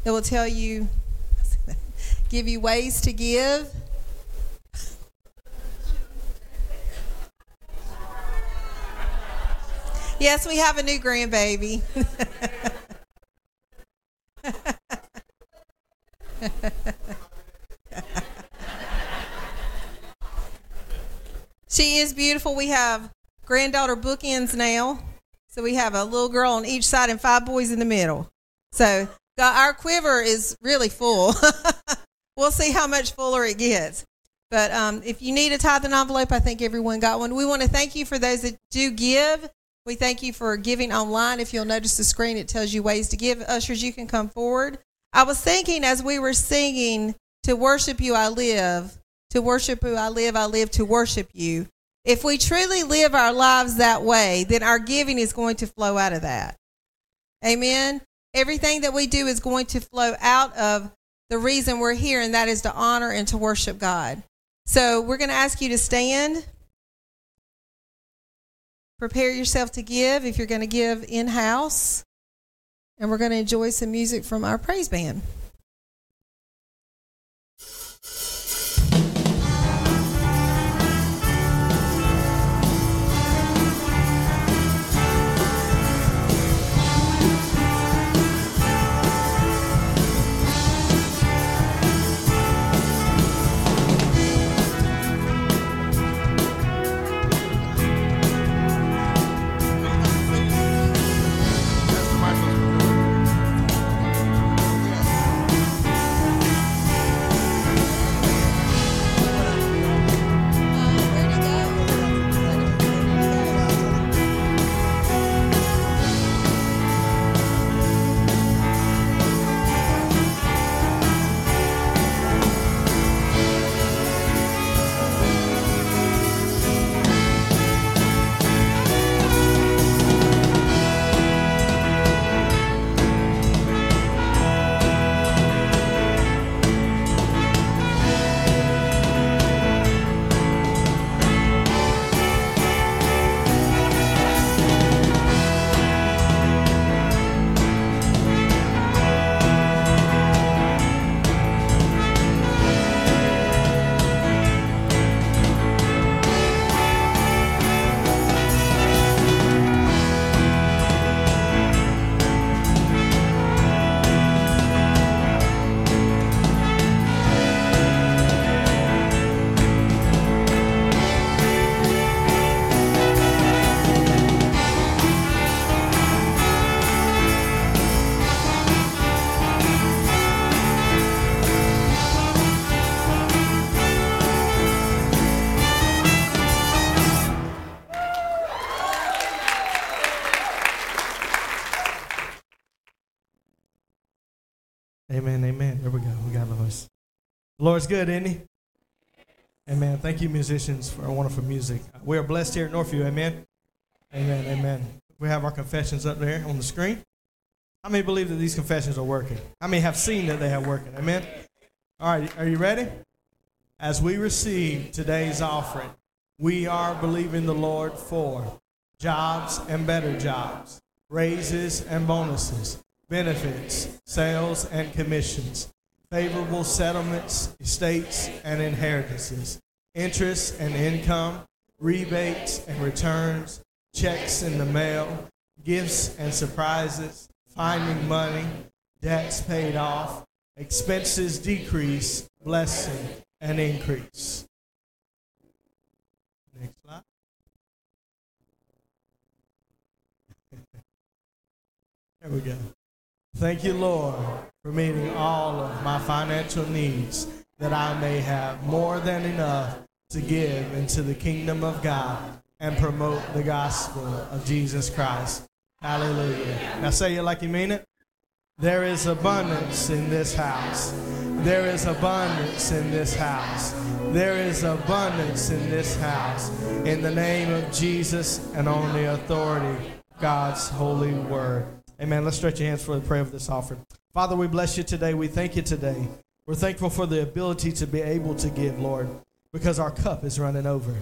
it will tell you, give you ways to give. Yes, we have a new grandbaby. she is beautiful. We have granddaughter bookends now. So we have a little girl on each side and five boys in the middle. So our quiver is really full. we'll see how much fuller it gets. But um, if you need a tithing envelope, I think everyone got one. We want to thank you for those that do give. We thank you for giving online. If you'll notice the screen, it tells you ways to give. Ushers, you can come forward. I was thinking as we were singing, To worship you, I live. To worship you, I live. I live to worship you. If we truly live our lives that way, then our giving is going to flow out of that. Amen. Everything that we do is going to flow out of the reason we're here, and that is to honor and to worship God. So we're going to ask you to stand. Prepare yourself to give if you're going to give in house. And we're going to enjoy some music from our praise band. The Lord's good, isn't he? Amen. Thank you, musicians, for wonderful music. We are blessed here at Northview. Amen. Amen, amen. We have our confessions up there on the screen. How many believe that these confessions are working? How many have seen that they have working? Amen. All right, are you ready? As we receive today's offering, we are believing the Lord for jobs and better jobs, raises and bonuses, benefits, sales and commissions, favorable settlements, estates and inheritances, interest and income, rebates and returns, checks in the mail, gifts and surprises, finding money, debts paid off, expenses decrease, blessing and increase. Next slide. there we go. Thank you, Lord, for meeting all of my financial needs, that I may have more than enough to give into the kingdom of God and promote the gospel of Jesus Christ. Hallelujah. Now say it like you mean it. There is abundance in this house. There is abundance in this house. There is abundance in this house. In the name of Jesus and on the authority God's holy word. Amen. Let's stretch your hands for the prayer of this offering. Father, we bless you today. We thank you today. We're thankful for the ability to be able to give, Lord, because our cup is running over.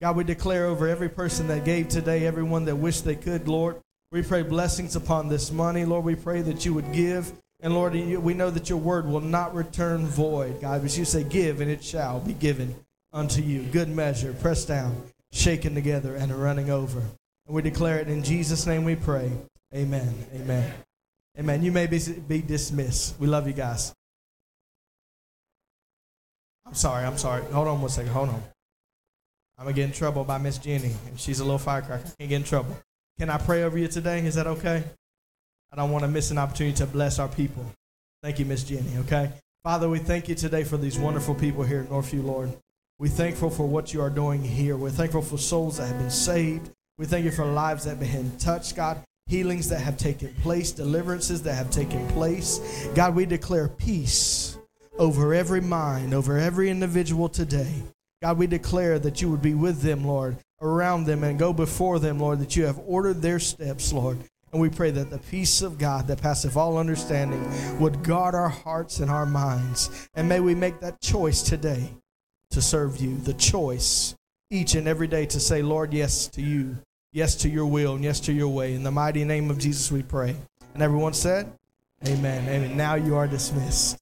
God, we declare over every person that gave today, everyone that wished they could, Lord. We pray blessings upon this money. Lord, we pray that you would give. And Lord, we know that your word will not return void, God, because you say, Give, and it shall be given unto you. Good measure, pressed down, shaken together, and running over. And we declare it in Jesus' name we pray. Amen. Amen. Amen. You may be, be dismissed. We love you guys. I'm sorry. I'm sorry. Hold on one second. Hold on. I'm going to get in trouble by Miss Jenny. and She's a little firecracker. I can't get in trouble. Can I pray over you today? Is that okay? I don't want to miss an opportunity to bless our people. Thank you, Miss Jenny, okay? Father, we thank you today for these wonderful people here at Northview, Lord. We're thankful for what you are doing here. We're thankful for souls that have been saved. We thank you for lives that have been touched, God. Healings that have taken place, deliverances that have taken place. God, we declare peace over every mind, over every individual today. God, we declare that you would be with them, Lord, around them and go before them, Lord, that you have ordered their steps, Lord. And we pray that the peace of God that passeth all understanding would guard our hearts and our minds. And may we make that choice today to serve you, the choice each and every day to say, Lord, yes to you, yes to your will, and yes to your way. In the mighty name of Jesus we pray. And everyone said, Amen. Amen. Now you are dismissed.